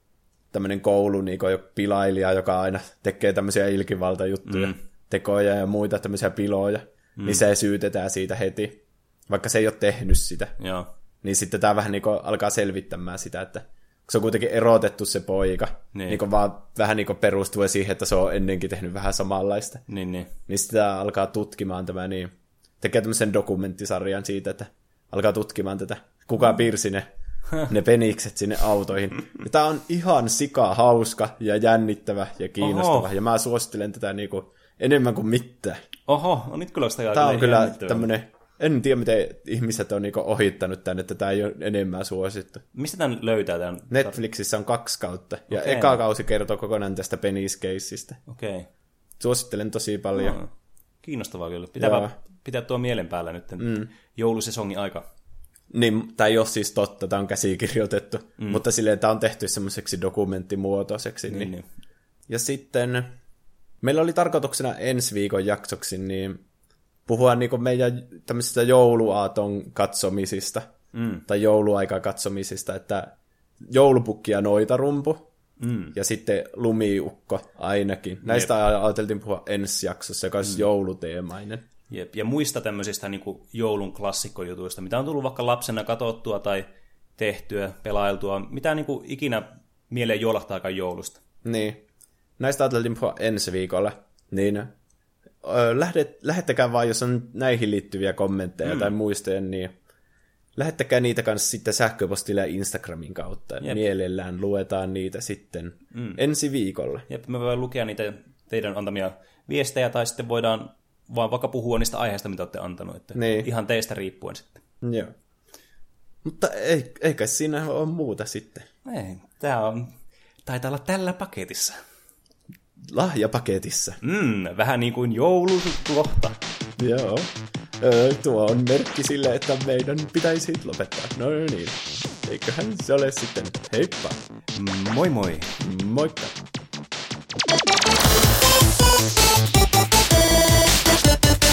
tämmöinen koulu niin kuin, pilailija, joka aina tekee tämmöisiä ilkivaltajuttuja, mm. tekoja ja muita tämmöisiä piloja, mm. niin se syytetään siitä heti, vaikka se ei ole tehnyt sitä. Joo. Niin sitten tämä vähän niin kuin alkaa selvittämään sitä, että se on kuitenkin erotettu se poika, Niin. niin, niin vaan vähän niin perustuen siihen, että se on ennenkin tehnyt vähän samanlaista. Niin, niin. Niin sitä alkaa tutkimaan tämä niin, tekee tämmöisen dokumenttisarjan siitä, että alkaa tutkimaan tätä, kuka piirsi ne, ne penikset sinne autoihin. Ja tämä on ihan sika hauska ja jännittävä ja kiinnostava, Oho. ja mä suosittelen tätä niin kuin enemmän kuin mitään. Oho, on nyt kyllä sitä Tämä on kyllä tämmöinen, en tiedä miten ihmiset on niin ohittanut tänne, että tämä ei ole enemmän suosittu. Mistä tämän löytää tämän? Netflixissä on kaksi kautta, ja Okei. eka kausi kertoo kokonaan tästä peniskeissistä. Okei. Okay. Suosittelen tosi paljon. No. Kiinnostavaa kyllä. Pitääpä Joo. pitää tuo mielen päällä nyt mm. joulusesongin aika. Niin, tämä ei ole siis totta, tämä on käsikirjoitettu, mm. mutta silleen tämä on tehty semmoiseksi dokumenttimuotoiseksi. Niin, Niin, niin. Ja sitten meillä oli tarkoituksena ensi viikon jaksoksi niin puhua niin meidän tämmöisistä jouluaaton katsomisista mm. tai jouluaika katsomisista, että joulupukki ja noitarumpu mm. ja sitten lumiukko ainakin. Näistä ajateltiin puhua ensi jaksossa, joka olisi mm. jouluteemainen. Jep. Ja muista tämmöisistä niin kuin joulun klassikkojutuista, mitä on tullut vaikka lapsena katsottua tai tehtyä, pelailtua, mitä niin kuin ikinä mieleen juolahtaakaan joulusta. Niin. Näistä ajateltiin puhua ensi viikolla. Niin lähdet, lähettäkää vaan, jos on näihin liittyviä kommentteja mm. tai muistoja, niin lähettäkää niitä kanssa sitten sähköpostilla ja Instagramin kautta. Jep. Mielellään luetaan niitä sitten mm. ensi viikolla. Jep, me voidaan lukea niitä teidän antamia viestejä, tai sitten voidaan vaan vaikka puhua niistä aiheista, mitä olette antanut. Että niin. Ihan teistä riippuen sitten. Joo. Mutta ei, eikä siinä ole muuta sitten. Ei, tämä on, taitaa olla tällä paketissa. Lahjapaketissa. Mm, vähän niin kuin joululohta. Joo. Öö, tuo on merkki sille, että meidän pitäisi lopettaa. No niin. Eiköhän se ole sitten. Heippa. Moi moi. Moikka. Thank you.